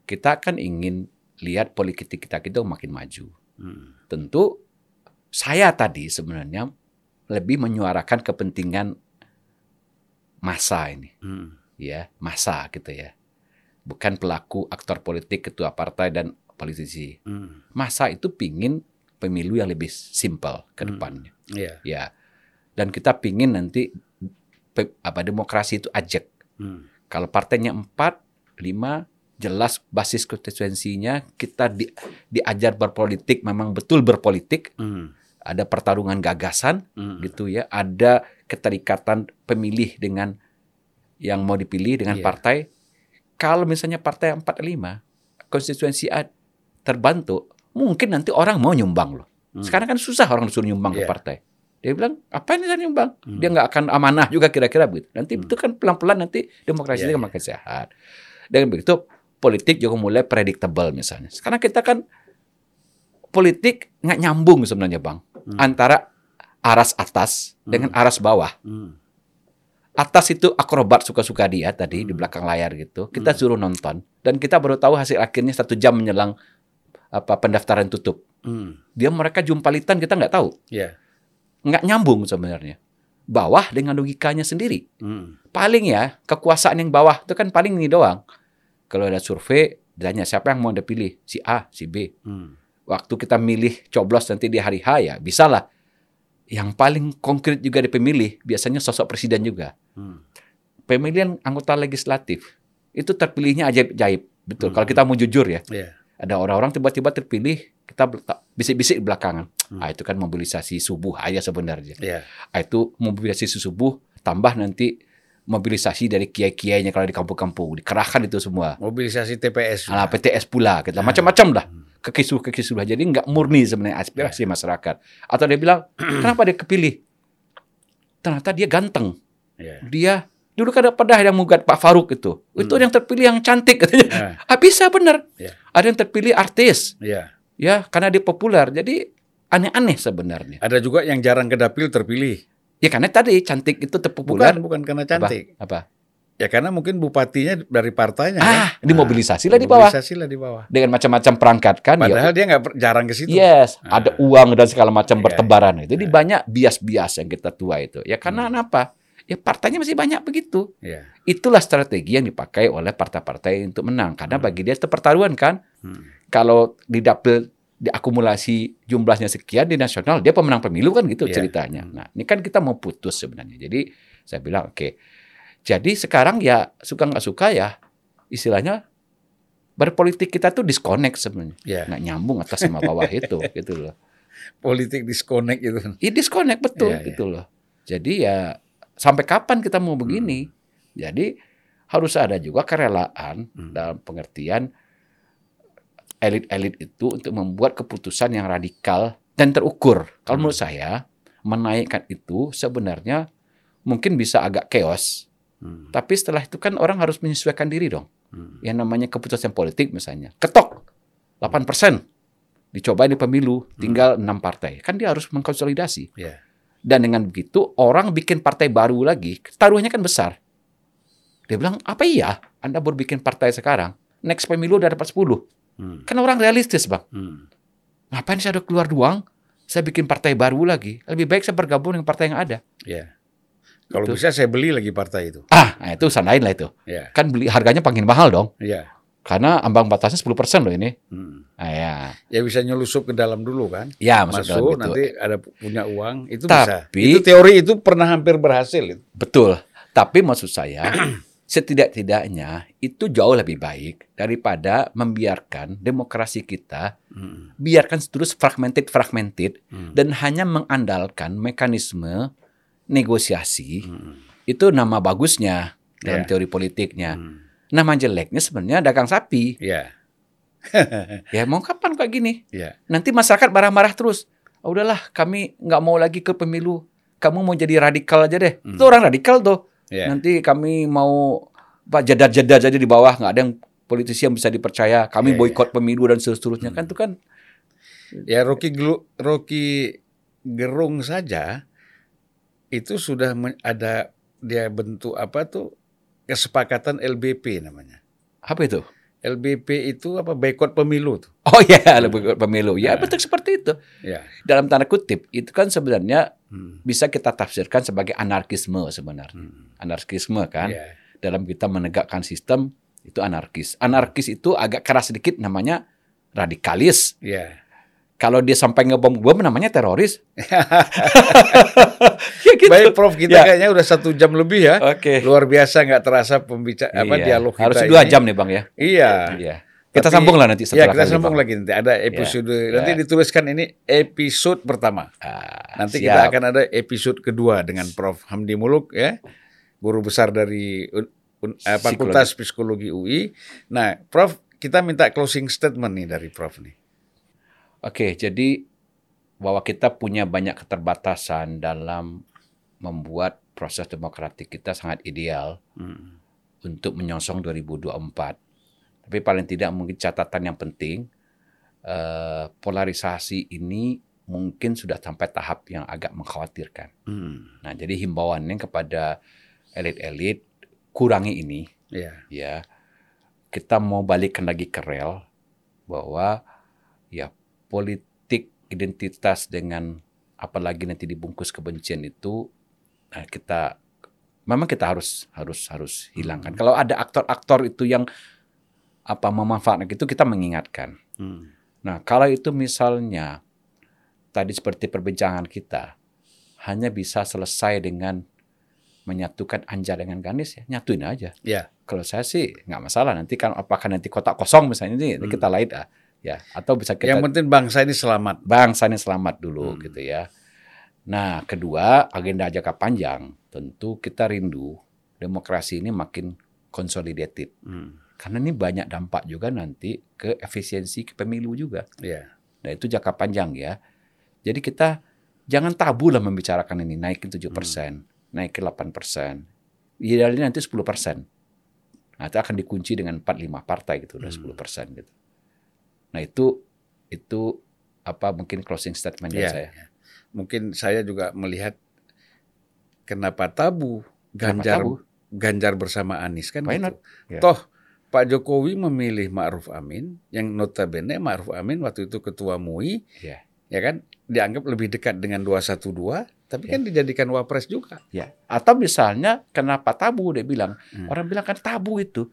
kita kan ingin lihat politik kita kita makin maju.
Hmm.
Tentu saya tadi sebenarnya lebih menyuarakan kepentingan masa ini,
Hmm.
ya, masa gitu ya. Bukan pelaku aktor politik, ketua partai dan politisi.
Hmm.
Masa itu pingin pemilu yang lebih simpel ke
Hmm.
depannya,
Ya.
ya. Dan kita pingin nanti pe- apa demokrasi itu ajak.
Hmm.
Kalau partainya empat, lima, jelas basis konstituensinya kita di- diajar berpolitik, memang betul berpolitik,
Hmm.
ada pertarungan gagasan,
Hmm.
gitu ya, ada keterikatan pemilih dengan yang mau dipilih dengan
Iya.
partai. Kalau misalnya partai 45, konstituensi A terbantu, mungkin nanti orang mau nyumbang loh.
Hmm.
Sekarang kan susah orang disuruh nyumbang ke
Iya.
partai. Dia bilang, apa ini saya nyumbang?
Hmm.
Dia nggak akan amanah juga kira-kira begitu. Nanti
Hmm.
itu kan pelan-pelan nanti demokrasi
Iya,
itu
iya.
makin sehat. Dengan begitu politik juga mulai predictable misalnya. Sekarang kita kan politik nggak nyambung sebenarnya bang
Hmm.
antara aras atas dengan aras bawah.
Hmm.
Atas itu akrobat suka-suka dia tadi di
Hmm.
belakang layar gitu. Kita
Hmm.
suruh nonton dan kita baru tahu hasil akhirnya satu jam menjelang apa pendaftaran tutup.
Hmm.
Dia mereka jumpalitan kita nggak tahu,
Ya.
nggak nyambung sebenarnya. Bawah dengan logikanya sendiri.
Hmm.
Paling ya kekuasaan yang bawah itu kan paling ini doang. Kalau ada survei, ditanya siapa yang mau anda pilih, si A, si B.
Hmm.
Waktu kita milih coblos nanti di hari H ya bisa lah. Yang paling konkret juga di pemilih biasanya sosok presiden juga.
Hmm.
Pemilihan anggota legislatif itu terpilihnya ajaib-ajaib. Betul.
Hmm.
Kalau kita mau jujur ya,
Ya.
ada orang-orang tiba-tiba terpilih, kita bisik-bisik di belakangan.
Hmm.
Ah, itu kan mobilisasi subuh aja sebenarnya.
Ya.
Ah, itu mobilisasi subuh tambah nanti mobilisasi dari kiai-kiainya kalau di kampung-kampung dikerahkan itu semua.
Mobilisasi TPS. Juga.
PTS pula, kita macam-macam dah. Kekisuh-kekisuh. Jadi nggak murni sebenarnya aspirasi masyarakat. Atau dia bilang, kenapa dia kepilih? Ternyata dia ganteng.
Ya.
Dia dulu kan ada pernah yang mugat Pak Faruk itu. Itu
Hmm.
yang terpilih yang cantik katanya.
Ah,
Ah, bisa benar.
Ya.
Ada yang terpilih artis.
ya.
Ya, karena dia populer. Jadi aneh-aneh sebenarnya.
Ada juga yang jarang ke dapil terpilih.
Ya karena tadi cantik itu terpopuler.
Bukan, bukan karena
Apa?
cantik.
Apa?
Ya karena mungkin bupatinya dari partainya
Ah,
kan.
dimobilisasi lah di bawah.
Dimobilisasi lah di bawah.
Dengan macam-macam perangkat kan. ya
Padahal dia nggak jarang ke situ.
Yes,
Ah.
ada uang dan segala macam
Iya,
bertebaran. Itu
iya.
banyak bias-bias yang kita tua itu. Ya karena
Hmm.
kenapa? Ya partainya masih banyak begitu.
Iya.
Itulah strategi yang dipakai oleh partai-partai untuk menang. Karena
Hmm.
bagi dia itu pertaruhan kan.
Hmm.
Kalau di dapil diakumulasi jumlahnya sekian di nasional, dia pemenang pemilu kan gitu
Iya.
ceritanya.
Hmm.
Nah, ini kan kita mau putus sebenarnya. Jadi saya bilang oke. Jadi sekarang ya suka nggak suka ya istilahnya berpolitik kita tuh disconnect sebenarnya.
Iya.
Nggak nyambung atas sama bawah itu gitu loh.
Politik disconnect itu.
Ini disconnect betul
Iya, iya.
gitu loh. Jadi ya sampai kapan kita mau begini? Jadi harus ada juga kerelaan
Hmm.
dalam pengertian elit-elit itu untuk membuat keputusan yang radikal dan terukur. Kalau
Hmm.
menurut saya menaikkan itu sebenarnya mungkin bisa agak chaos,
Hmm.
tapi setelah itu kan orang harus menyesuaikan diri dong.
Hmm.
Yang namanya keputusan politik misalnya. Ketok 8% dicoba di pemilu tinggal enam partai. Kan dia harus mengkonsolidasi.
Iya.
Dan dengan begitu orang bikin partai baru lagi, taruhannya kan besar. Dia bilang, apa iya Anda baru bikin partai sekarang? Next pemilu udah dapat 10.
Hmm.
Kan orang realistis bang.
Hmm.
Ngapain saya udah keluar doang? Saya bikin partai baru lagi. Lebih baik saya bergabung dengan partai yang ada.
Iya. Kalau
Gitu.
bisa saya beli lagi partai itu.
Ah, nah itu sandain lah itu.
Iya.
Kan beli harganya makin mahal dong.
Iya.
Karena ambang batasnya 10% loh ini.
Hmm.
Nah, ya.
Ya bisa nyelusup ke dalam dulu kan.
Ya, masuk, dalam
Masuk
itu.
nanti ada punya uang itu bisa.
Tapi-
Itu teori itu pernah hampir berhasil itu.
Betul. Tapi maksud saya, setidak-tidaknya itu jauh lebih baik daripada membiarkan demokrasi kita
Hmm.
biarkan terus fragmented fragmented
Hmm.
dan hanya mengandalkan mekanisme negosiasi
Hmm.
itu nama bagusnya dalam
Ya.
teori politiknya.
Hmm.
Nama jeleknya sebenarnya dagang sapi.
Iya.
Ya mau kapan kayak gini?
Iya.
Nanti masyarakat marah-marah terus. "Oh, udahlah, kami nggak mau lagi ke pemilu. Kamu mau jadi radikal aja deh.
Hmm.
Itu orang radikal tuh.
Iya.
Nanti kami mau pak jadar-jadar aja di bawah, nggak ada yang politisi yang bisa dipercaya. Kami
Iya,
boykot pemilu dan seterusnya kan itu kan
Ya Rocky Glu- Rocky Gerung saja itu sudah ada dia bentuk apa tuh kesepakatan LBP namanya.
apa itu?
LBP itu apa boykot pemilu tuh.
Oh ya, boykot pemilu. Ya
Nah.
betul seperti itu.
Ya.
Dalam tanda kutip itu kan sebenarnya
Hmm.
bisa kita tafsirkan sebagai anarkisme sebenarnya.
Hmm.
Anarkisme kan
Ya.
dalam kita menegakkan sistem itu anarkis. Anarkis itu agak keras sedikit namanya radikalis.
Ya.
Kalau dia sampai ngebom bom namanya teroris. ya gitu.
Baik Prof, kita
Ya.
kayaknya udah satu jam lebih ya.
Oke.
Luar biasa nggak terasa pembicara apa
Iya.
dialog kita
Harus dua jam nih bang ya.
Iya.
Iya. Kita
Tapi-
sambung lah nanti
Ya
setelah
kita
kali,
sambung
Bang.
lagi nanti ada episode nanti
Ya.
dituliskan ini episode pertama.
Ah,
Nanti
siap.
kita akan ada episode kedua dengan Prof Hamdi Muluk ya, guru besar dari eh, Fakultas Psikologi UI. Nah, Prof, kita minta closing statement nih dari Prof nih.
Oke, jadi bahwa kita punya banyak keterbatasan dalam membuat proses demokratik kita sangat ideal
Hmm.
untuk menyongsong 2024. Tapi paling tidak mungkin catatan yang penting eh, polarisasi ini mungkin sudah sampai tahap yang agak mengkhawatirkan.
Hmm.
Nah, jadi himbauannya kepada elit-elit kurangi ini
Ya.
ya kita mau balikkan lagi ke rel bahwa ya politik identitas dengan apalagi nanti dibungkus kebencian itu nah kita memang kita harus harus harus hilangkan kalau ada aktor-aktor itu yang apa memanfaatkan itu kita mengingatkan
Hmm.
nah kalau itu misalnya tadi seperti perbincangan kita hanya bisa selesai dengan menyatukan Anja dengan Ganis ya nyatuin aja
Ya.
kalau saya sih nggak masalah nanti kan apakah nanti kotak kosong misalnya ini
Hmm.
kita lain ah ya atau bisa kita
Yang penting bangsa ini selamat.
bangsa ini selamat dulu
Hmm.
gitu ya nah kedua agenda jangka panjang tentu kita rindu demokrasi ini makin consolidated
Hmm.
karena ini banyak dampak juga nanti ke efisiensi ke pemilu juga
Ya.
nah itu jangka panjang ya jadi kita jangan tabu lah membicarakan ini naikin 7 persen naikin 8 persen idealnya nanti 10 persen nah itu akan dikunci dengan 4-5 partai gitu udah
Hmm.
10 persen gitu nah itu itu apa mungkin closing statement dari
Ya.
saya
ya. Mungkin saya juga melihat kenapa tabu
Kenapa
Ganjar
tabu?
Ganjar bersama Anies kan
Why
gitu.
not? Ya.
Toh Pak Jokowi memilih Ma'ruf Amin yang notabene Ma'ruf Amin waktu itu ketua MUI
Ya.
ya kan dianggap lebih dekat dengan 212 tapi
Ya.
kan dijadikan wapres juga.
Ya. Atau misalnya kenapa tabu dia bilang.
Hmm.
Orang bilang kan tabu itu.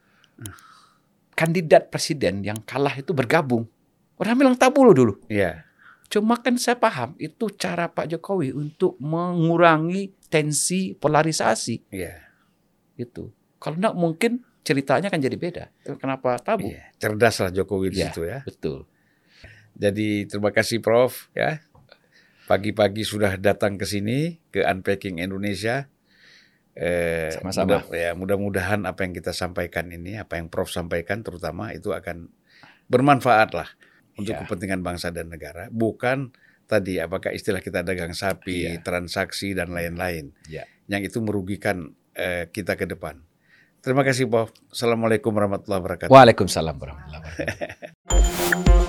Kandidat presiden yang kalah itu bergabung. Orang bilang tabu loh dulu.
Iya.
Cuma kan saya paham itu cara Pak Jokowi untuk mengurangi tensi polarisasi
Iya.
itu. Kalau enggak mungkin ceritanya kan jadi beda. Kenapa tabu?
Iya. Cerdas lah Jokowi di
Iya.
situ ya.
Betul.
Jadi terima kasih Prof ya. Pagi-pagi sudah datang ke sini ke Unpacking Indonesia. Eh,
Sama-sama.
mudah- ya, mudah-mudahan apa yang kita sampaikan ini, apa yang Prof sampaikan terutama itu akan bermanfaat lah untuk
Ya.
kepentingan bangsa dan negara. Bukan tadi apakah istilah kita dagang sapi,
Iya.
transaksi dan lain-lain.
Ya.
Yang itu merugikan eh, kita ke depan. Terima kasih Prof. Assalamualaikum warahmatullahi wabarakatuh.
Waalaikumsalam warahmatullahi wabarakatuh.